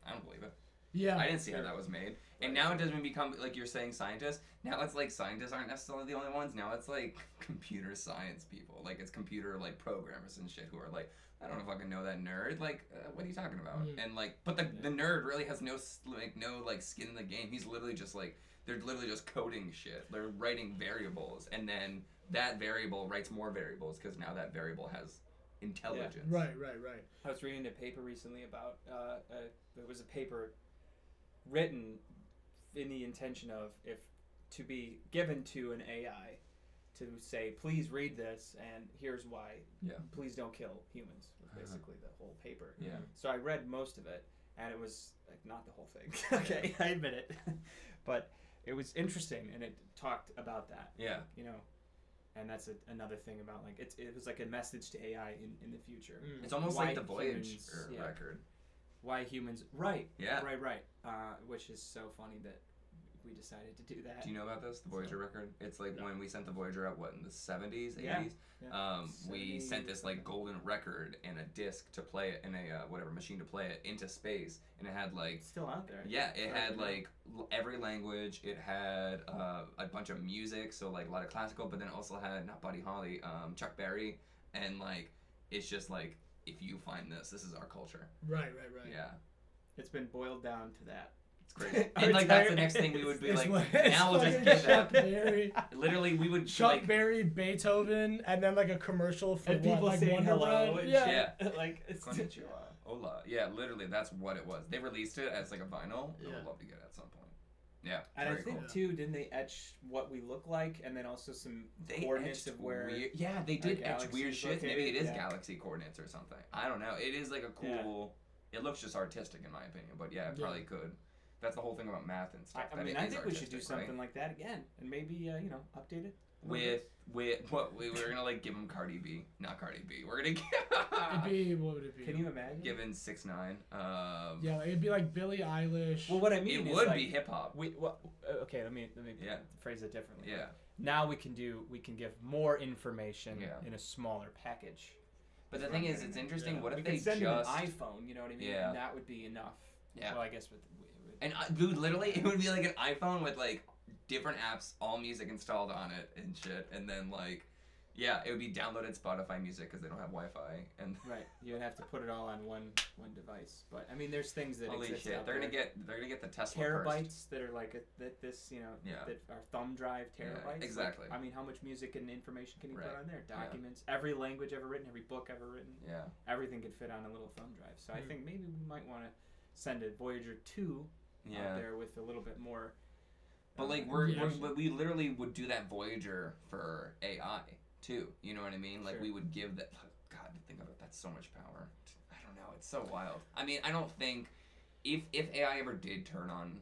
S1: I don't believe it.
S2: yeah.
S1: I didn't see how that was made. And now it doesn't become like you're saying scientists. Now it's like scientists aren't necessarily the only ones. Now it's like computer science people. Like it's computer like programmers and shit who are like, I don't fucking know that nerd. Like, uh, what are you talking about?
S2: Mm.
S1: And like, but the, the nerd really has no like no like skin in the game. He's literally just like they're literally just coding shit. They're writing variables, and then that variable writes more variables because now that variable has intelligence.
S2: right, right, right.
S3: I was reading a paper recently about uh, uh, there was a paper written in the intention of if to be given to an AI to say, please read this and here's why.
S1: Yeah.
S3: Please don't kill humans. Was
S1: Uh-huh.
S3: basically the whole paper.
S1: Yeah.
S3: So I read most of it, and it was like not the whole thing. okay, I admit it, but it was interesting, and it talked about that.
S1: Yeah.
S3: You know, and that's a, another thing about like it's it was like a message to AI in, in the future.
S2: Mm.
S1: It's almost
S3: Why
S1: like the Voyage
S3: humans-
S1: er,
S3: yeah.
S1: record.
S3: Why humans? Right.
S1: Yeah.
S3: Right. Right. Uh, which is so funny that we decided to do that.
S1: Do you know about this? The Voyager record? It's like
S2: No.
S1: when we sent the Voyager out, what, in the 70s, 80s?
S3: Yeah, yeah.
S1: Um, we sent this like golden record and a disc to play it in a uh, whatever machine to play it into space, and it had like
S3: It's still out there.
S1: yeah, it
S3: Right,
S1: had like l- every language. It had uh, a bunch of music, so like a lot of classical, but then it also had not Buddy Holly, um, Chuck Berry, and like it's just like if you find this, this is our culture.
S2: Right, right, right.
S1: Yeah,
S3: It's been boiled down to that.
S1: it's crazy. And like that's the next thing we would be like.
S2: like- it's
S1: now we'll just get
S2: Chuck
S1: that.
S2: Berry,
S1: Literally, we would
S2: Chuck
S1: like
S2: Berry, Beethoven, and then like a commercial for
S3: and
S2: what,
S3: people
S2: like
S3: saying
S2: Wonder
S3: hello.
S2: Bread?
S3: And
S2: Yeah.
S3: shit. like it's
S1: Konnichiwa. Hola. Yeah, literally, that's what it was. They released it as like a vinyl. I would love to get it at some point. Yeah,
S3: And I think
S1: cool.
S3: too, didn't they etch what we look like, and then also some
S1: They
S3: coordinates of where?
S1: weird, yeah, they did etch weird shit. Maybe it is
S3: yeah.
S1: galaxy coordinates or something. I don't know. It is like a
S3: Yeah.
S1: cool. It looks just artistic in my opinion, but yeah, it
S2: Yeah.
S1: probably could. that's the whole thing about math and stuff.
S3: I
S1: that
S3: mean, I
S1: is
S3: think we should do
S1: artistic, right?
S3: something like that again, and maybe uh, you know update it. A little
S1: with with what we were gonna like give him Cardi B, not Cardi B. We're gonna give.
S2: It'd
S1: give
S2: be what would it be?
S3: Can you imagine?
S1: give in six nine. Um,
S2: yeah, it'd be like Billie Eilish.
S3: Well, what I mean
S1: it
S3: is
S1: would
S3: like,
S1: be hip hop.
S3: We well, uh, okay. Let me let me
S1: Yeah.
S3: phrase it differently.
S1: Yeah,
S3: Now we can do we can give more information
S1: Yeah.
S3: in a smaller package.
S1: but the thing is, it's interesting.
S2: Yeah.
S1: What if
S3: could
S1: they
S3: send
S1: just
S3: an iPhone? You know what I mean?
S1: Yeah.
S3: And that would be enough.
S1: Yeah.
S3: Well, I guess with, with
S1: and uh, dude, literally, it would be like an iPhone with like different apps, all music installed on it and shit, and then like, yeah, it would be downloaded Spotify music because they don't have Wi-Fi. And
S3: right, you would have to put it all on one one device. But I mean, there's things that
S1: holy
S3: exist
S1: shit, they're gonna get they're gonna get the Tesla
S3: terabytes
S1: first.
S3: that are like a, that this you know
S1: Yeah.
S3: that are thumb drive
S1: Yeah,
S3: terabytes. Like,
S1: exactly.
S3: I mean, how much music and information can you
S1: Right.
S3: put on there?
S1: Yeah.
S3: Documents, every language ever written, every book ever written,
S1: Yeah,
S3: everything could fit on a little thumb drive. So I
S2: Hmm.
S3: think maybe we might want to send a Voyager two out there with a little bit more.
S1: But like we're,
S2: Yeah.
S1: we're but we literally would do that Voyager for AI too. You know what I mean? Like
S3: Sure.
S1: we would give that. God, to think of it. That's so much power. I don't know. It's so wild. I mean, I don't think if if AI ever did turn on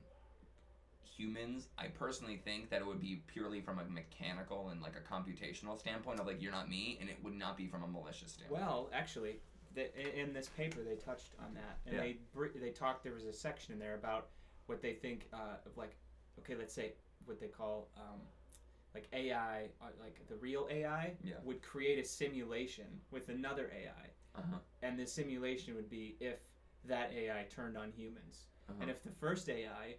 S1: humans, I personally think that it would be purely from a mechanical and like a computational standpoint of like you're not me, and it would not be from a malicious standpoint.
S3: Well, actually, they, in this paper they touched on that, and
S1: Yeah.
S3: they they talked. There was a section in there about what they think uh, of like, okay, let's say what they call um, like AI, uh, like the real AI
S1: Yeah.
S3: would create a simulation with another AI,
S1: uh-huh.
S3: and the simulation would be if that AI turned on humans,
S1: Uh-huh.
S3: and if the first AI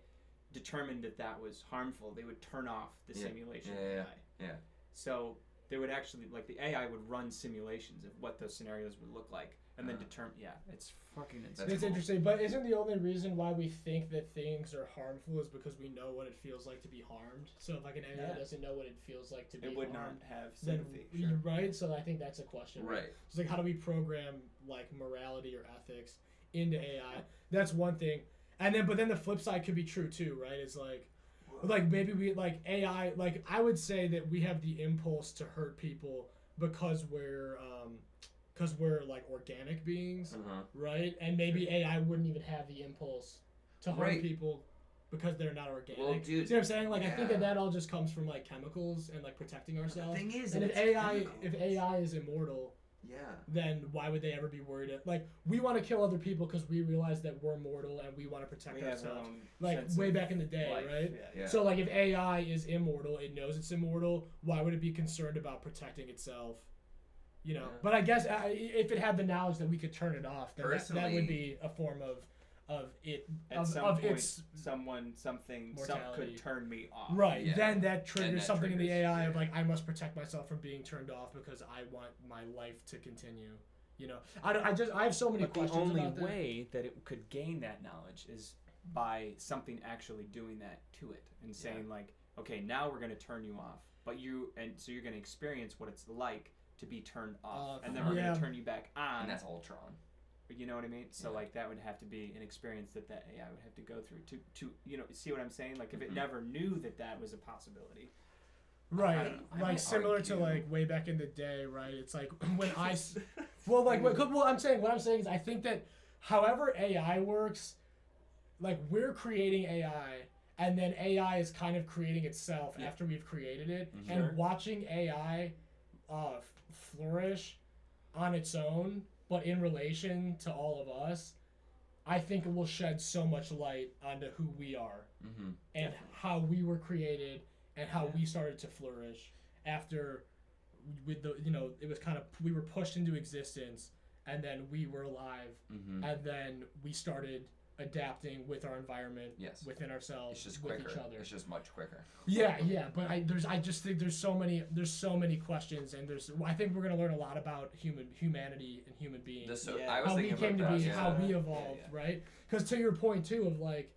S3: determined that that was harmful, they would turn off the
S1: Yeah.
S3: simulation
S1: Yeah, yeah,
S3: AI.
S1: yeah.
S3: So there would actually like the AI would run simulations of what those scenarios would look like, and then
S1: Uh.
S3: determine. Yeah, it's fucking insane.
S1: That's
S2: It's
S1: cool.
S2: interesting, but isn't the only reason why we think that things are harmful is because we know what it feels like to be harmed? So if like an AI
S3: Yeah.
S2: doesn't know what it feels like to be
S3: it would not
S2: harmed,
S3: have
S2: then
S3: sympathy.
S2: you're
S3: Sure.
S2: right. So I think that's a question.
S1: Right.
S2: It's like how do we program like morality or ethics into AI? That's one thing. And then but then the flip side could be true too, right? It's like like maybe we like AI like I would say that we have the impulse to hurt people because we're um because we're like organic beings,
S1: Uh-huh.
S2: right? And maybe AI wouldn't even have the impulse to harm
S1: Right.
S2: people because they're not organic.
S1: Well, dude,
S2: See what I'm saying? Like I think that that all just comes from like chemicals and like protecting ourselves.
S1: The thing is,
S2: And if AI if. AI is immortal,
S1: yeah.
S2: then why would they ever be worried? At, like we want to kill other people because we realize that we're mortal and we want to protect
S3: We
S2: ourselves. Like way back in the day,
S3: life.
S2: right?
S3: Yeah.
S1: Yeah.
S2: So like if AI is immortal, it knows it's immortal. Why would it be concerned about protecting itself? You know.
S1: Yeah.
S2: But I guess uh, if it had the knowledge that we could turn it off, then that, that would be a form of of it
S3: At
S2: of,
S3: some
S2: of
S3: point,
S2: its
S3: someone, something, some could turn me off.
S2: right.
S1: Yeah.
S2: Then that triggers
S1: that
S2: something in the
S1: triggers,
S2: AI of like I must protect myself from being turned off because I want my life to continue. You know. I, don't- I just I have so many
S3: But the
S2: questions
S3: only
S2: about that.
S3: way that it could gain that knowledge is by something actually doing that to it and saying like, okay, now we're going to turn you off, but you and so you're going to experience what it's like to be turned off,
S2: Off,
S3: and then we're
S2: yeah.
S3: going to turn you back on.
S1: and that's Ultron.
S3: You know what I mean? So
S1: Yeah.
S3: like that would have to be an experience that that AI would have to go through to to you know see what I'm saying? Like if it
S1: Mhm.
S3: never knew that that was a possibility.
S2: Right.
S1: I- I
S2: like
S1: might
S2: similar to like way back in the day, right? It's like when I, Well, like, what, well, I'm saying, what I'm saying is, I think that, however AI works, like we're creating AI, and then AI is kind of creating itself
S3: Yeah.
S2: after we've created it,
S1: Mhm.
S2: And watching AI, uh, f- flourish, on its own, but in relation to all of us, I think it will shed so much light onto who we are
S1: Mm-hmm.
S2: and how we were created and how
S3: Yeah.
S2: we started to flourish after with the you know it was kind of we were pushed into existence and then we were alive
S1: Mm-hmm.
S2: and then we started adapting with our environment
S1: Yes.
S2: within ourselves
S1: It's just
S2: with
S1: quicker.
S2: each other
S1: It's just much quicker.
S2: yeah yeah but i there's i just think there's so many there's so many questions and there's i think we're going to learn a lot about human humanity and human beings
S1: The so uh,
S3: Yeah.
S1: I was
S2: how we came to be,
S1: that.
S2: how
S1: yeah.
S2: we
S3: Yeah,
S2: evolved,
S3: yeah.
S2: right? Because to your point too of like,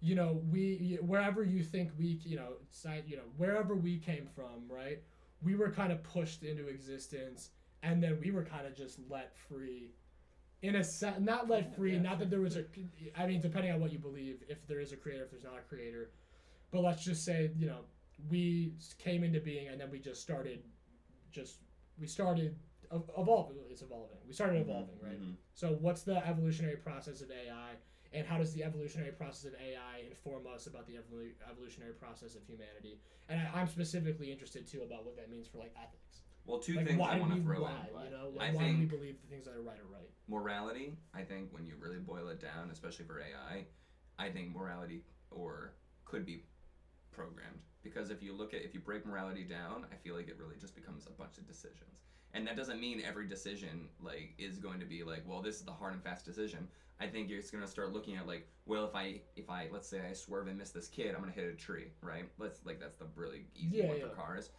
S2: you know, we wherever you think we, you know, side, you know, wherever we came from, right? We were kind of pushed into existence, and then we were kind of just let free. In a set, not let free. not that there was a. I mean, depending on what you believe, if there is a creator, if there's not a creator, but let's just say, you know, we came into being, and then we just started, just we started evolving. It's evolving. We started evolving, right?
S1: Mhm.
S2: So what's the evolutionary process of AI? and how does the evolutionary process of AI inform us about the evolu- evolutionary process of humanity? And I, I'm specifically interested too about what that means for like ethics.
S1: Well, two
S2: like
S1: things
S2: why
S1: I want to throw
S2: why,
S1: in.
S2: you know,
S1: I
S2: like, why do we
S1: think-
S2: believe the things that are right are right?
S1: morality i think when you really boil it down especially for ai i think morality or could be programmed because if you look at if you break morality down i feel like it really just becomes a bunch of decisions and that doesn't mean every decision like is going to be like well this is the hard and fast decision i think you're just going to start looking at like well if i if i let's say i swerve and miss this kid i'm going to hit a tree right let's like that's the really easy
S2: Yeah,
S1: one
S2: yeah.
S1: for cars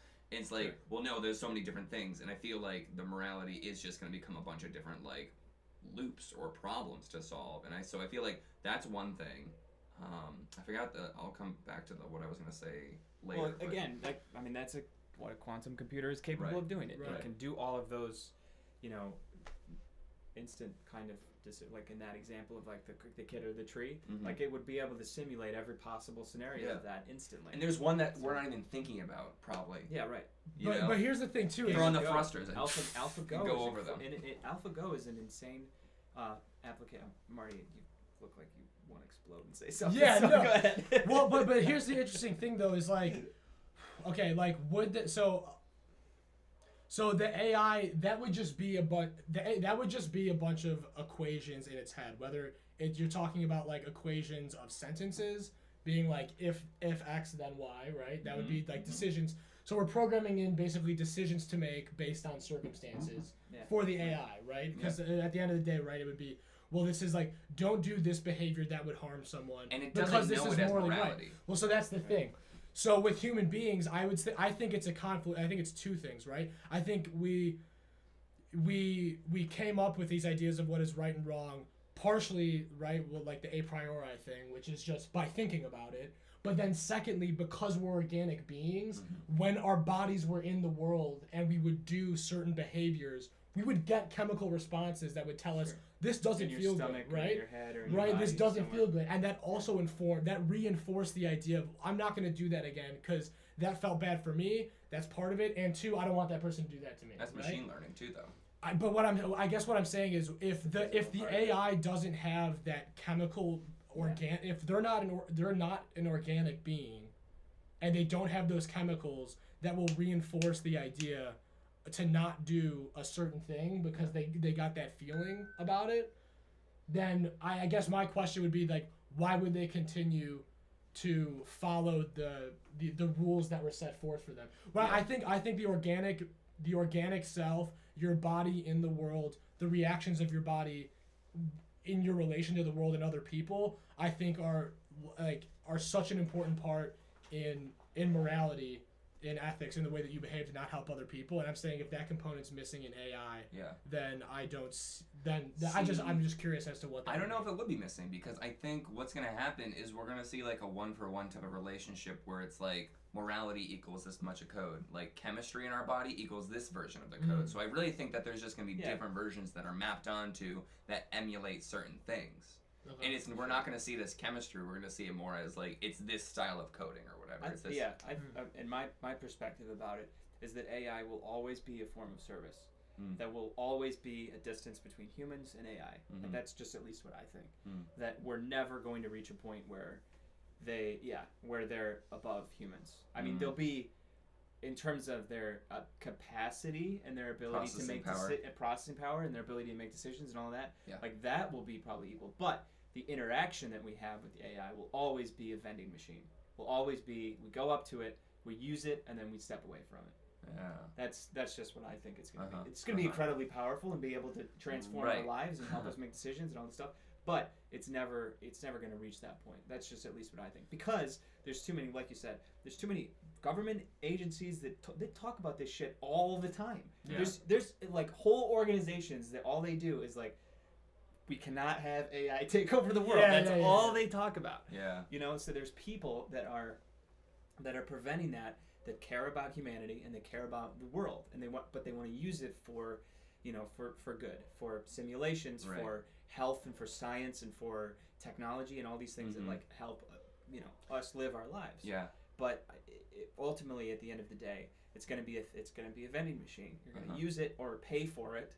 S1: it's like
S2: Sure.
S1: well no there's so many different things and i feel like the morality is just going to become a bunch of different like loops or problems to solve and i so i feel like that's one thing um i forgot the i'll come back to the what i was going to say later
S3: Well,
S1: but-
S3: again, that, I mean, that's a what a quantum computer is capable
S1: Right.
S3: of doing. It,
S2: Right.
S3: it can do all of those, you know, instant kind of dis- like in that example of like the, the kid or the tree.
S1: Mhm.
S3: Like it would be able to simulate every possible scenario
S1: Yeah.
S3: of that instantly.
S1: and there's one that we're not even thinking about probably
S3: yeah, right.
S1: you
S2: but,
S1: know
S2: but here's the thing too.
S1: Throw
S2: is-
S1: on the
S3: Go.
S1: thrusters and
S3: Alpha AlphaGo
S1: go
S3: is
S1: over
S3: inc-
S1: them.
S3: And it, it, AlphaGo is an insane uh, application. Marty, you look like you want to explode and say something.
S2: Yeah,
S3: so
S2: no.
S3: Go ahead.
S2: well, but but here's the interesting thing though is like, okay, like would the, so. So the AI that would just be a but that would just be a bunch of equations in its head. Whether it, you're talking about like equations of sentences being like if if x then y, right? That would be mm-hmm. like decisions. So we're programming in basically decisions to make based on circumstances
S3: Yeah.
S2: for the AI, right? Because at the end of the day, right, it would be well, this is like don't do this behavior that would harm someone
S1: and it
S2: because
S1: doesn't
S2: this
S1: know
S2: is
S1: it
S2: morally right. Well, so that's the thing. So with human beings, I would say I think it's a conflict. I think it's two things, right? I think we we we came up with these ideas of what is right and wrong partially, right? Well, like the a priori thing, which is just by thinking about it. But then secondly, because we're organic beings,
S1: Mm-hmm.
S2: when our bodies were in the world and we would do certain behaviors, we would get chemical responses that would tell us
S3: Sure.
S2: this doesn't
S3: in your
S2: feel
S3: stomach
S2: good,
S3: or in
S2: right?
S3: your head or in your
S2: right this doesn't
S3: somewhere.
S2: feel good and that also informed that reinforced the idea of i'm not going to do that again because that felt bad for me that's part of it and two i don't want that person to do that to me
S1: that's
S2: right?
S1: machine learning too though
S2: I, but what i'm i guess what i'm saying is if the if the ai doesn't have that chemical organ if they're not an or, they're not an organic being and they don't have those chemicals that will reinforce the idea to not do a certain thing because they they got that feeling about it then I, I guess my question would be like why would they continue to follow the the, the rules that were set forth for them well
S1: Yeah.
S2: i think i think the organic the organic self your body in the world the reactions of your body in your relation to the world and other people i think are like are such an important part in in morality in ethics in the way that you behave to not help other people and i'm saying if that component's missing in ai
S1: yeah
S2: then i don't then th- i just i'm just curious as to what that
S1: I don't know
S2: be.
S1: if it would be missing because I think what's gonna happen is we're gonna see like a one for one type of relationship where it's like morality equals this much of code, like chemistry in our body equals this version of the code.
S2: Mm.
S1: So I really think that there's just gonna be
S3: Yeah.
S1: different versions that are mapped onto that emulate certain things.
S2: Okay.
S1: And it's we're not gonna see this chemistry. We're gonna see it more as like it's this style of coding or whatever.
S3: I,
S1: It's this,
S3: yeah, I,
S2: Hmm.
S3: I, and my, my perspective about it is that AI will always be a form of service.
S1: Mm.
S3: That will always be a distance between humans and AI.
S1: Mhm.
S3: And that's just at least what I think.
S1: Mm.
S3: That we're never going to reach a point where they, yeah, where they're above humans. I mean,
S1: Mm.
S3: they'll be, in terms of their uh, capacity and their ability to make
S1: power.
S3: deci- uh, processing power and their ability to make decisions and all that,
S1: Yeah.
S3: like that will be probably equal. But the interaction that we have with the AI will always be a vending machine. Will always be we go up to it, we use it, and then we step away from it.
S1: Yeah.
S3: That's that's just what I think it's gonna
S1: Uh-huh,
S3: be. It's gonna be
S1: uh-huh.
S3: incredibly powerful and be able to transform
S1: Right.
S3: our lives and help us make decisions and all this stuff. But it's never it's never gonna reach that point. That's just at least what I think because there's too many, like you said, there's too many government agencies that t- they talk about this shit all the time.
S1: Yeah.
S3: There's there's like whole organizations that all they do is like we cannot have AI take over the world.
S2: Yeah,
S3: That's
S2: yeah, yeah,
S3: all
S2: yeah.
S3: they talk about.
S1: Yeah.
S3: You know, so there's people that are that are preventing that that care about humanity and they care about the world and they want but they want to use it for you know for for good for simulations
S1: Right.
S3: for health and for science and for technology and all these things
S1: Mhm.
S3: that like help uh, you know us live our lives
S1: Yeah.
S3: but i i ultimately at the end of the day it's going to be a it's going to be a vending machine you're going to
S1: Uh-huh.
S3: use it or pay for it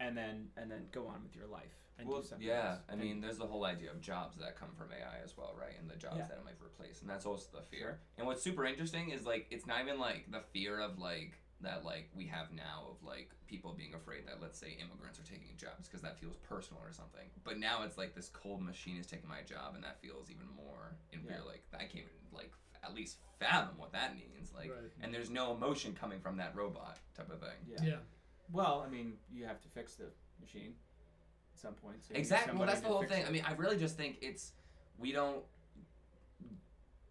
S3: and then and then go on with your life and
S1: well,
S3: do something
S1: yeah.
S3: else.
S1: I
S3: And-
S1: mean, there's the whole idea of jobs that come from AI as well, right? And the jobs
S3: Yeah.
S1: that it might replace, and that's also the fear.
S3: Sure.
S1: And what's super interesting is like it's not even like the fear of like that like we have now of like people being afraid that let's say immigrants are taking jobs because that feels personal or something. But now it's like this cold machine is taking my job, and that feels even more in
S3: Yeah.
S1: real. Like I can't even like at least fathom what that means. Like,
S2: Right.
S1: and there's no emotion coming from that robot type of thing.
S3: yeah.
S2: Yeah.
S3: Well, I mean, you have to fix the machine at some point. So
S1: Exactly. Well, that's the whole thing.
S3: it.
S1: I mean, I really just think it's we don't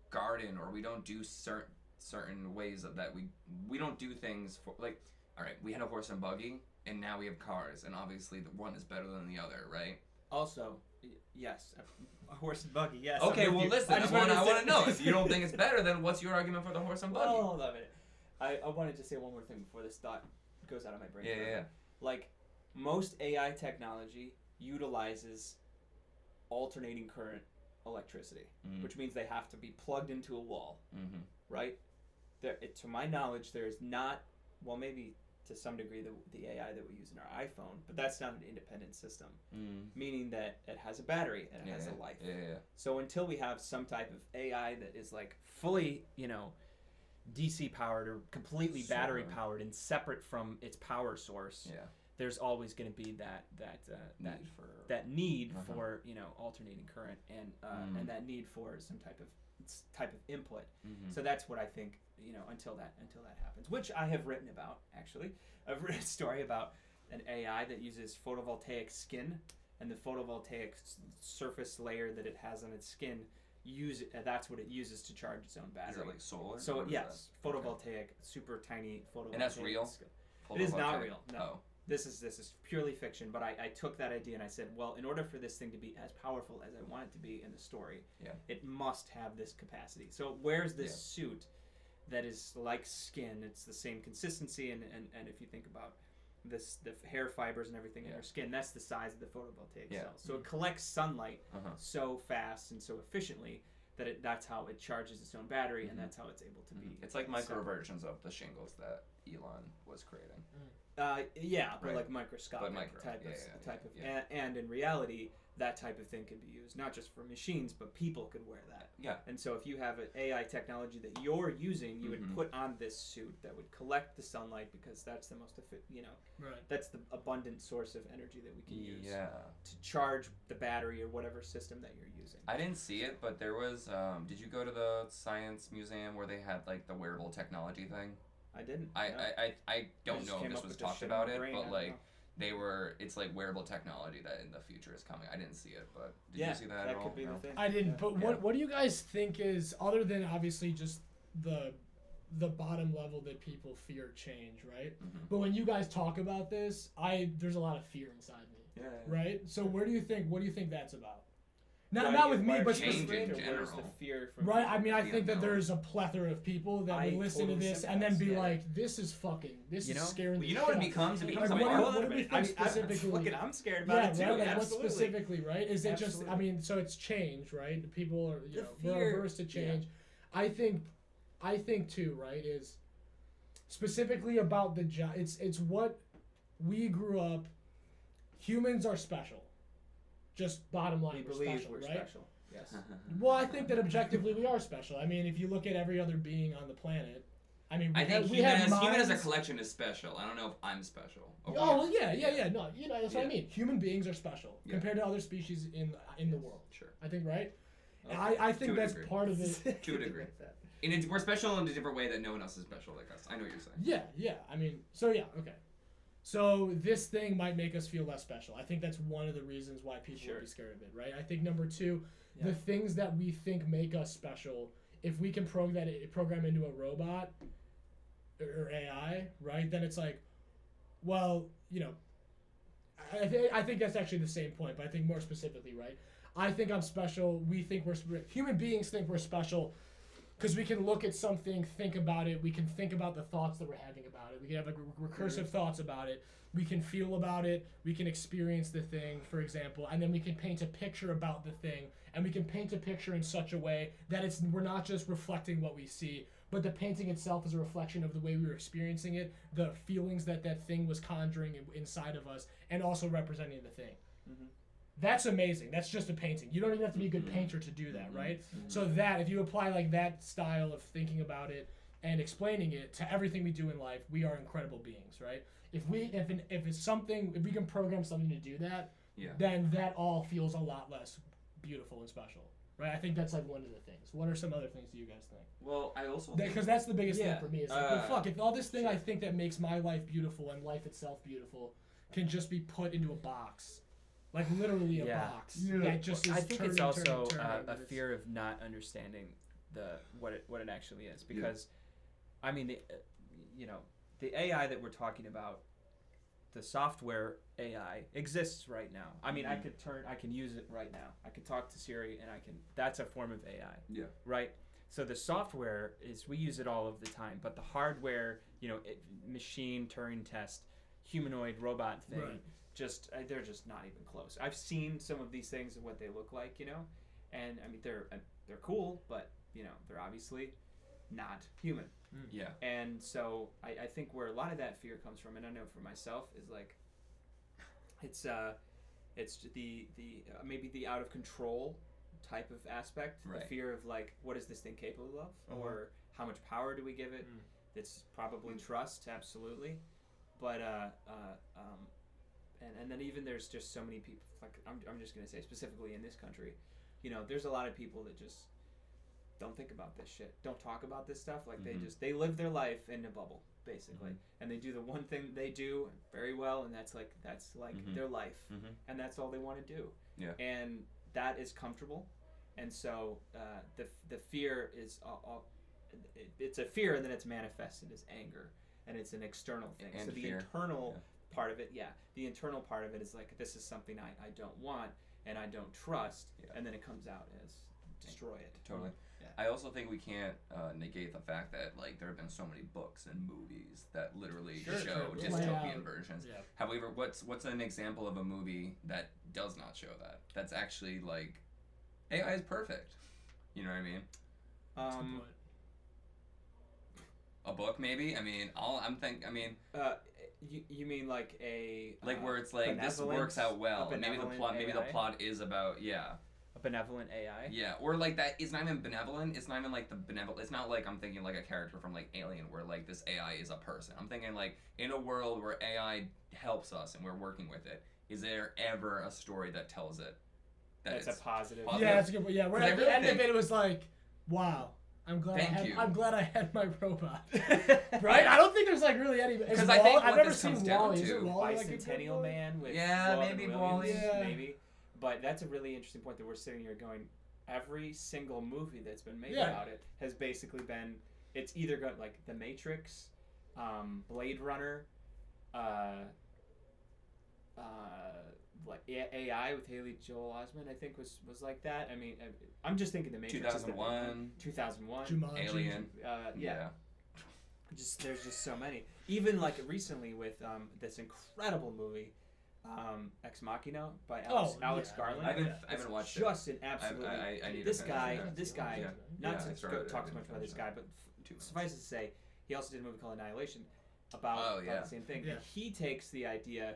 S1: garden or we don't do certain certain ways of that we we don't do things for like all right we had a horse and buggy and now we have cars and obviously the one is better than the other right
S3: Also, y- yes, a, a horse and buggy. Yes.
S1: Okay well
S3: you.
S1: listen i,
S3: just
S1: want, I want to know if you don't think it's better then what's your argument for the horse and buggy
S3: Well, hold on a minute. I, I wanted to say one more thing before this thought goes out of my brain.
S1: yeah yeah, yeah.
S3: Like most AI technology utilizes alternating current electricity,
S1: Mhm.
S3: which means they have to be plugged into a wall,
S1: Mm-hmm.
S3: right? There, it, to my knowledge, there is not. Well, maybe to some degree the, the AI that we use in our iPhone, but that's not an independent system,
S1: Mm.
S3: meaning that it has a battery and it
S1: Yeah,
S3: has a life.
S1: yeah, yeah, yeah.
S3: So until we have some type of AI that is like fully, you know, DC powered or completely battery powered and separate from its power source,
S1: yeah
S3: there's always going to be that that uh, that
S1: need for
S3: that need
S1: Uh-huh.
S3: for you know alternating current and uh,
S1: Mm.
S3: and that need for some type of type of input.
S1: Mhm.
S3: So that's what I think you know until that until that happens, which I have written about actually. I've written a story about an AI that uses photovoltaic skin and the photovoltaic s- surface layer that it has on its skin use uh, that's what it uses to charge its own
S1: is
S3: battery.
S1: it like solar
S3: so yes,
S1: that? Okay.
S3: photovoltaic, super tiny photovoltaic.
S1: And that's real?
S3: It is not real, no. This is this is purely fiction, but I, I took that idea and I said, well, in order for this thing to be as powerful as I want it to be in the story,
S1: Yeah.
S3: it must have this capacity. So it wears this
S1: Yeah.
S3: suit that is like skin. It's the same consistency, and, and, and if you think about this, the hair fibers and everything in
S1: Yeah.
S3: your skin, that's the size of the photovoltaic
S1: Yeah.
S3: cells. So it collects sunlight
S1: uh-huh
S3: so fast and so efficiently that it, that's how it charges its own battery,
S1: Mhm.
S3: and that's how it's able to be.
S1: It's like micro
S3: separate.
S1: versions of the shingles that Elon was creating.
S3: Uh, yeah, but
S1: Right.
S3: like microscopic
S1: But micro,
S3: type
S1: yeah,
S3: of
S1: yeah,
S3: type
S1: yeah,
S3: of,
S1: yeah.
S3: And, and in reality, that type of thing could be used not just for machines, but people could wear that.
S1: Yeah.
S3: And so, if you have an AI technology that you're using, you
S1: Mhm.
S3: would put on this suit that would collect the sunlight because that's the most effi- you know
S2: Right.
S3: that's the abundant source of energy that we can use
S1: Yeah.
S3: to charge the battery or whatever system that you're using.
S1: I didn't see it, but there was. Um, did you go to the science museum where they had like the wearable technology thing?
S3: I didn't.
S1: I
S3: no.
S1: I, I, I don't
S3: just
S1: know if this was talked
S3: shit in my
S1: about it,
S3: brain,
S1: but like
S3: know.
S1: they were. It's like wearable technology that in the future is coming. I didn't see it, but did
S3: yeah,
S1: you see that, at all?
S3: could be
S1: No?
S3: the thing.
S2: I didn't.
S3: Yeah.
S2: But what what do you guys think is other than obviously just the the bottom level that people fear change, right?
S1: Mhm.
S2: But when you guys talk about this, I there's a lot of fear inside me,
S1: Yeah.
S2: right? So where do you think what do you think that's about? Not
S3: Why
S2: not with me, but
S3: are
S1: Change in
S2: specifically.
S3: the
S1: general.
S3: fear from
S2: Right, I mean, I
S1: The
S2: think that there's a plethora of people that
S3: I
S2: would listen
S3: totally
S2: to this and then be
S3: yeah.
S2: like, "This is fucking, this
S3: You
S2: is
S3: know?
S2: scaring."
S1: Well, you know what it becomes? It becomes
S2: Like,
S1: a
S2: what,
S1: micro-
S2: what do we
S3: minute. I
S2: think
S3: mean, I'm,
S2: specifically?
S3: fucking, I'm scared about
S2: yeah,
S3: it too.
S2: right. Like what specifically, right? Is it just? I mean, so it's change, right? People are, you
S3: The
S2: know, we're
S3: fear-
S2: averse to
S3: yeah.
S2: change. I think, I think too, right? Is specifically about the job. It's it's what we grew up. Humans are special. Just bottom line,
S3: We
S2: we're
S3: believe
S2: special,
S3: we're
S2: right?
S3: special. Yes.
S2: Well, I think that objectively we are special. I mean, if you look at every other being on the planet, I mean, we
S1: I think
S2: have, we
S1: human,
S2: have
S1: as, human as a collection is special. I don't know if I'm special.
S2: Oh well, yeah, yeah, yeah. No, you know that's what I mean. Human beings are special
S1: Yeah.
S2: compared to other species in in the world.
S1: Sure.
S2: I think right.
S3: Okay.
S2: I, I think that's
S1: degree.
S2: part of it.
S1: To a degree. And it's, we're special in a different way that no one else is special like us. I know what you're saying.
S2: Yeah, yeah. I mean, so yeah, okay. So this thing might make us feel less special. I think that's one of the reasons why people
S3: Sure.
S2: would be scared of it, right? I think number two,
S3: Yeah.
S2: the things that we think make us special, if we can program that program into a robot or AI, right? Then it's like, well, you know, I, think I think that's actually the same point, but I think more specifically, right? I think I'm special. We think we're sp- human beings think we're special because we can look at something, think about it. We can think about the thoughts that we're having about it. We can have like re- recursive thoughts about it. We can feel about it. We can experience the thing, for example, and then we can paint a picture about the thing. And we can paint a picture in such a way that it's we're not just reflecting what we see, but the painting itself is a reflection of the way we were experiencing it, the feelings that that thing was conjuring inside of us, and also representing the thing.
S3: Mhm.
S2: That's amazing. That's just a painting. You don't even have to be a good
S1: Mhm.
S2: painter to do that,
S1: Mhm.
S2: right?
S1: Mhm.
S2: So that if you apply like that style of thinking about it and explaining it to everything we do in life, we are incredible beings, right? If we if an, if it's something if we can program something to do that,
S1: Yeah.
S2: then that all feels a lot less beautiful and special, right? I think that's like one of the things. What are some other things do you guys think?
S1: Well, I also
S2: Because that's the biggest
S3: Yeah,
S2: thing for me. Is like, well,
S1: uh,
S2: fuck, if all this thing I think that makes my life beautiful and life itself beautiful can just be put into a box, like literally a
S3: Yeah.
S2: box
S4: Yeah.
S2: that just is
S3: I think it's also
S2: turning, turning,
S3: uh, a fear of not understanding the what it what it actually is because, I mean, the, uh, you know, the AI that we're talking about, the software AI exists right now. I mean, I
S1: Mhm.
S3: could turn, I can use it right now. I can talk to Siri, and I can. That's a form of AI.
S1: Yeah.
S3: Right. So the software is we use it all of the time, but the hardware, you know, it, machine Turing test, humanoid robot thing,
S2: Right.
S3: Just uh, they're just not even close. I've seen some of these things and what they look like, you know, and I mean they're uh, they're cool, but you know they're obviously not human.
S1: yeah.
S3: And so I, I think where a lot of that fear comes from, and I know for myself, is like it's uh it's the the uh, maybe the out of control type of aspect, the fear of like what is this thing capable of,
S4: Uh-huh.
S3: or how much power do we give it?
S4: Mm.
S3: It's probably
S1: Mm.
S3: trust, absolutely, but uh, uh um, and and then even there's just so many people. Like I'm I'm just gonna say specifically in this country, you know, there's a lot of people that just don't think about this shit. Don't talk about this stuff. Like they
S1: Mhm.
S3: just they live their life in a bubble basically,
S1: Mhm.
S3: and they do the one thing they do very well, and that's like that's like
S1: Mhm.
S3: their life,
S1: Mhm.
S3: and that's all they want to do.
S1: Yeah.
S3: And that is comfortable, and so uh, the the fear is all, all it, it's a fear, and then it's manifested as anger, and it's an external thing. so
S1: And
S3: the
S1: fear.
S3: internal
S1: Yeah.
S3: Part of it, yeah, the internal part of it is like this is something I, I don't want and I don't trust,
S1: Yeah.
S3: and then it comes out as destroy it.
S1: Totally.
S3: Yeah.
S1: I also think we can't uh, negate the fact that like there have been so many books and movies that literally
S3: Sure,
S1: show
S2: sure.
S1: dystopian versions.
S2: Yeah.
S1: However, what's what's an example of a movie that does not show that? That's actually like AI is perfect. You know what I mean?
S2: A
S3: Um.
S1: A book maybe. I mean, all I'm think. I mean,
S3: uh, you, you mean like a
S1: like
S3: uh,
S1: where it's like this works out well,
S3: a
S1: and maybe the
S3: benevolent
S1: plot maybe the plot is about yeah
S3: a benevolent AI?
S1: yeah or like that. It's not even benevolent. It's not even like the benevolent. It's not like I'm thinking like a character from like Alien where like this AI is a person. I'm thinking like in a world where AI helps us and we're working with it. Is there ever a story that tells it that
S3: That's
S1: it's
S3: a positive.
S1: positive.
S2: Yeah, that's a good point. Yeah, where at the end of
S1: think-
S2: it, it was like, wow, I'm glad
S1: Thank
S2: I had,
S1: you.
S2: I'm glad I had my robot. right? I don't think there's like really any.
S1: Because I think
S2: I've
S1: what
S2: never seen
S1: comes down
S2: Wall-E. Is
S1: to-
S2: it Wall-E like a good
S3: Bicentennial
S2: boy?
S3: Man with
S1: Yeah,
S3: Robin
S1: maybe
S3: Williams,
S1: Wall-E.
S2: Yeah.
S3: maybe. But that's a really interesting point that we're sitting here going. Every single movie that's been made
S2: Yeah.
S3: about it has basically been. It's either got like The Matrix, um, Blade Runner, uh, uh, like AI with Haley Joel Osment. I think was was like that. I mean, I- I'm just thinking The Matrix. is the one.
S1: 2001
S3: 2001.
S2: Jumanji.
S1: Alien.
S3: Uh, yeah
S1: Yeah.
S3: just there's just so many. Even like recently with um, this incredible movie, um, Ex Machina by Alex,
S2: Oh,
S3: Alex
S2: yeah.
S3: Garland.
S1: I haven't
S2: Yeah.
S1: I haven't watched it.
S3: just an
S1: I,
S3: absolutely.
S1: I, I need
S3: this guy,
S1: it.
S3: this guy,
S1: Yeah.
S3: not
S1: Yeah,
S3: to go talk too much about this guy, but
S1: Two months.
S3: suffice it to say, he also did a movie called Annihilation about,
S1: Oh,
S3: about the same thing.
S2: Yeah.
S3: He takes the idea,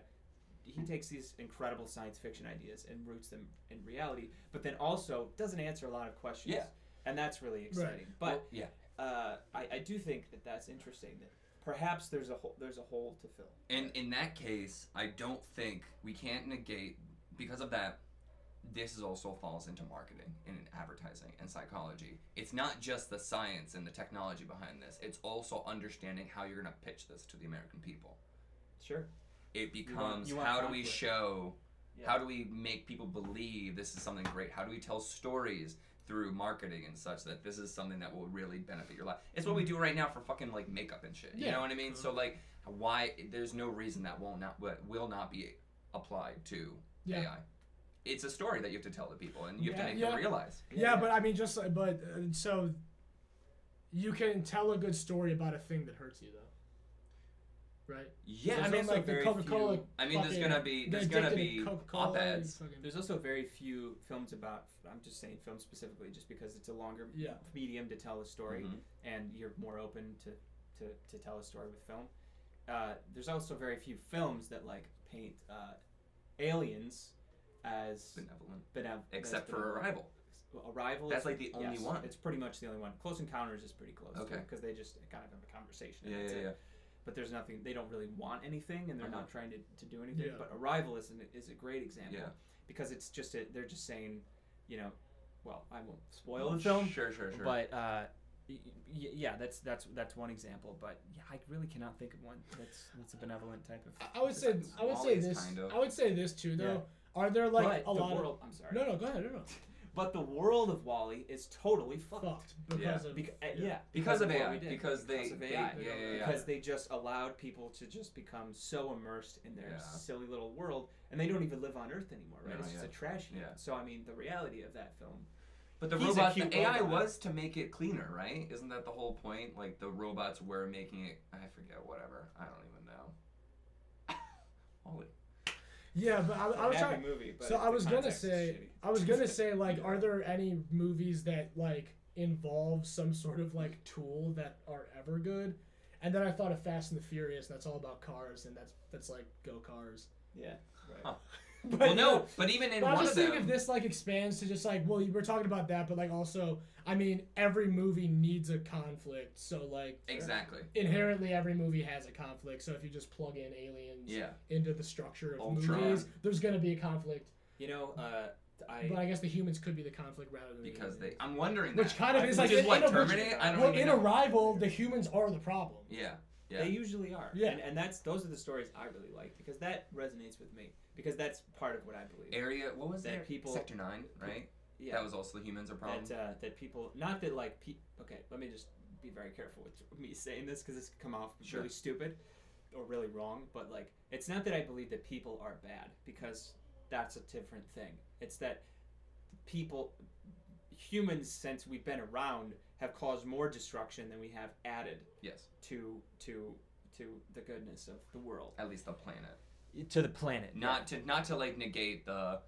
S3: he takes these incredible science fiction ideas and roots them in reality, but then also doesn't answer a lot of questions.
S1: Yeah.
S3: And that's really exciting. But
S1: Well, yeah.
S3: uh, I, I do think that that's interesting. That perhaps there's a hole there's a hole to fill.
S1: And in that case, I don't think we can't negate because of that. This is also falls into marketing and advertising and psychology. It's not just the science and the technology behind this. It's also understanding how you're going to pitch this to the American people.
S3: Sure.
S1: It becomes
S3: you want
S1: how do we show
S3: Yeah.
S1: how do we make people believe this is something great? How do we tell stories through marketing and such that this is something that will really benefit your life? It's what we mm-hmm. do right now for fucking like makeup and shit. You know what I mean? So mm-hmm. like, why? There's no reason that will not what will not be applied to
S2: Yeah.
S1: AI. It's a story that you have to tell the people, and you have
S3: Yeah.
S1: to make
S2: Yeah.
S1: them realize.
S2: Yeah, but I mean, just like- but uh, so you can tell a good story about a thing that hurts you, though, right?
S1: Yeah,
S2: I mean,
S3: also
S2: like the
S3: very
S2: Coca Cola.
S3: few-
S1: I mean, there's gonna be there's gonna be op-eds.
S3: There's also very few films about. I'm just saying films specifically, just because it's a longer
S2: Yeah.
S3: medium to tell a story,
S1: Mhm.
S3: and you're more open to, to, to tell a story with film. Uh, there's also very few films that like paint uh, aliens as
S1: Benevolent.
S3: benevolent.
S1: Except for Arrival.
S3: Arrival.
S1: That's
S3: is-
S1: like the only
S3: yes,
S1: one.
S3: It's pretty much the only one. Close Encounters is pretty close.
S1: Okay.
S3: Because they just kind of have a conversation. and
S1: Yeah,
S3: that's
S1: yeah,
S3: it.
S1: yeah.
S3: But there's nothing. They don't really want anything, and they're
S1: Uh-huh.
S3: not trying to, to do anything.
S2: Yeah.
S3: But Arrival is an, is a great example.
S1: Yeah.
S3: Because it's just a, they're just saying, you know, well, I won't spoil the film.
S1: Sure, sure, sure.
S3: But uh, y- y- yeah, that's that's that's one example. But yeah, I really cannot think of one that's that's a benevolent type of.
S2: I- I would say I would say this.
S1: kind of.
S2: I would say this too, though.
S3: Yeah.
S2: Are there like
S3: but
S2: a
S3: the
S2: lot
S3: world. I'm sorry.
S2: No, no, go ahead. No, no.
S3: But the world of Wall-E is totally fucked.
S2: Fucked because of
S3: Beca- uh, yeah.
S1: because of AI.
S3: we did.
S1: Because they,
S3: of
S1: they-
S3: AI.
S1: yeah, yeah, yeah.
S3: Because they just allowed people to just become so immersed in their
S1: Yeah.
S3: silly little world, and they don't even live on Earth anymore, right?
S1: No,
S3: it's just
S1: yeah.
S3: a trash heap.
S1: Yeah.
S3: So I mean, the reality of that film.
S1: But the
S3: He's
S1: robot, the AI
S3: robot.
S1: was to make it cleaner, right? Isn't that the whole point? Like the robots were making it. I forget. Whatever. I don't even know. Holy.
S2: Yeah, but I,
S3: It's a
S2: I was trying.
S3: movie, but
S2: So I was gonna say. I was gonna say, like, are there any movies that like involve some sort of like tool that are ever good? And then I thought of Fast and the Furious, and that's all about cars, and that's that's like go cars.
S3: yeah. Right.
S1: Huh.
S2: But,
S1: Well, no,
S2: know,
S1: but even in
S2: but I was
S1: one
S2: just
S1: of
S2: thinking
S1: them,
S2: if this like expands to just like, well, you were talking about that, but like also, I mean, every movie needs a conflict, so like
S1: exactly.
S2: inherently every movie has a conflict. So if you just plug in aliens
S1: Yeah.
S2: into the structure of
S1: Ultron.
S2: movies, there's gonna be a conflict.
S3: You know, uh, I.
S2: But I guess the humans could be the conflict rather than the
S1: Because they,
S2: aliens.
S1: I'm wondering
S2: which
S1: that.
S2: kind of
S3: I-
S2: is like
S1: is what
S2: in a- which-
S1: I don't
S2: well, in
S1: know.
S2: Arrival, the humans are the problem.
S1: Yeah. Yeah.
S3: They usually are.
S2: Yeah.
S3: And, and that's those are the stories I really like because that resonates with me because that's part of what I believe.
S1: Area. What was
S3: That
S1: that?
S3: people-
S1: Sector nine, right?
S3: yeah.
S1: That was also the humans are problem.
S3: that uh, that people not that like pe- okay let me just be very careful with me saying this because this could come off
S1: Sure.
S3: really stupid or really wrong but like it's not that i believe that people are bad because that's a different thing it's that people humans since we've been around have caused more destruction than we have added
S1: yes.
S3: to to to the goodness of the world
S1: At least the planet.
S3: to the planet
S1: Not to not to like negate the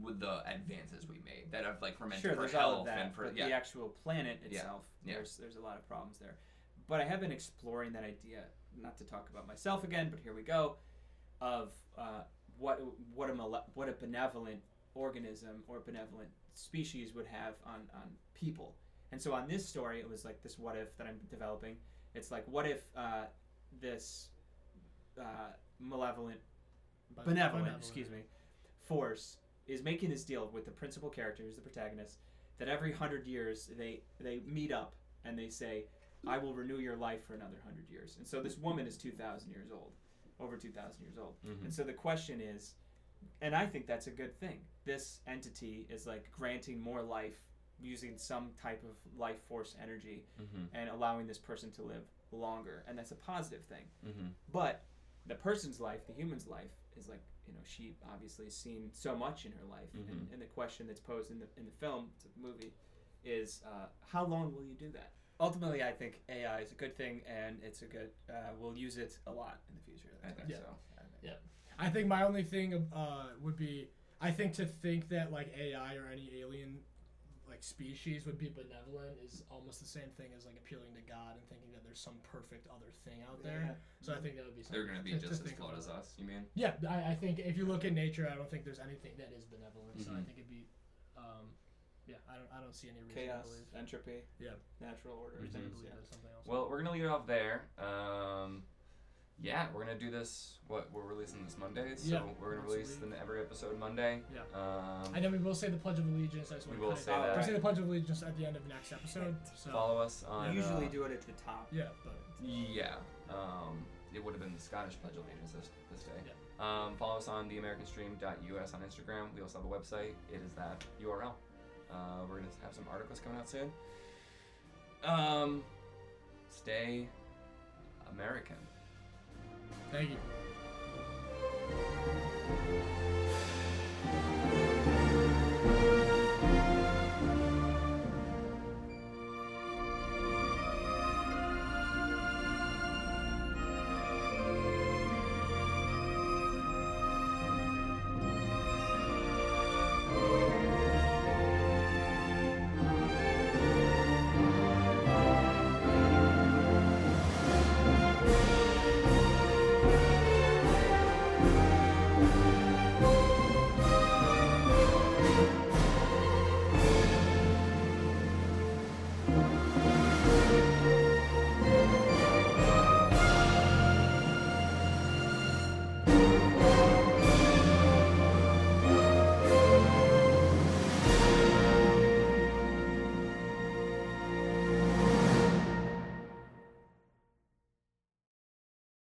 S1: with the advances we made that have like fermented
S3: sure,
S1: for
S3: there's
S1: health
S3: all of that,
S1: and for
S3: but
S1: yeah.
S3: the actual planet
S1: Yeah,
S3: itself,
S1: yeah.
S3: there's there's a lot of problems there. But I have been exploring that idea, not to talk about myself again, but here we go, of uh, what what a male- what a benevolent organism or benevolent species would have on on people. And so on this story, it was like this what if that I'm developing. It's like what if uh, this uh, malevolent
S2: But-
S3: benevolent, excuse me, force is making this deal with the principal character, who's the protagonist, that every hundred years they they meet up and they say, "I will renew your life for another hundred years." And so this woman is two thousand years old, over two thousand years old.
S1: Mhm.
S3: And so the question is, and I think that's a good thing. This entity is like granting more life using some type of life force energy
S1: Mm-hmm.
S3: and allowing this person to live longer, and that's a positive thing.
S1: Mm-hmm.
S3: But the person's life, the human's life, is like you know she obviously has seen so much in her life, and,
S1: Mhm.
S3: and the question that's posed in the in the film, it's a movie, is uh, how long will you do that? Ultimately, I think AI is a good thing, and it's a good. Uh, we'll use it a lot in the future.
S1: I think
S2: Yeah.
S1: so.
S2: I think my only thing uh, would be I think to think that like AI or any alien like species would be benevolent is almost the same thing as like appealing to God and thinking that there's some perfect other thing out there. Yeah. So I think that would be something
S1: They're gonna be
S2: to- to
S1: just as
S2: think
S1: flawed as us. You mean?
S2: Yeah, I, I think if you look at nature, I don't think there's anything that is benevolent. So I
S1: Mhm.
S2: think it'd be, um, yeah, I don't I don't see any reason
S3: Chaos,
S2: to believe.
S3: entropy,
S2: Yeah.
S3: natural order.
S1: Mhm.
S3: things, yeah.
S2: something else.
S1: Well, we're gonna leave it off there. Um, yeah, we're gonna do this. What we're releasing this Monday, so
S2: Yeah,
S1: we're gonna release
S2: week.
S1: the, every episode Monday.
S2: Yeah.
S1: Um,
S2: and then we will say the Pledge of Allegiance. I just
S1: We
S2: want
S1: will
S2: to
S1: that.
S2: We'll
S1: that.
S2: say the Pledge of Allegiance at the end of the next episode. So
S1: follow us on.
S3: We usually
S1: uh,
S3: do it at the top.
S2: yeah, but
S1: Yeah. Um, it would have been the Scottish Pledge of Allegiance this, this day. Um, follow us on theamericanstream.us on Instagram. We also have a website. It is that URL. Uh, we're going to have some articles coming out soon. Um, stay American.
S2: Thank you.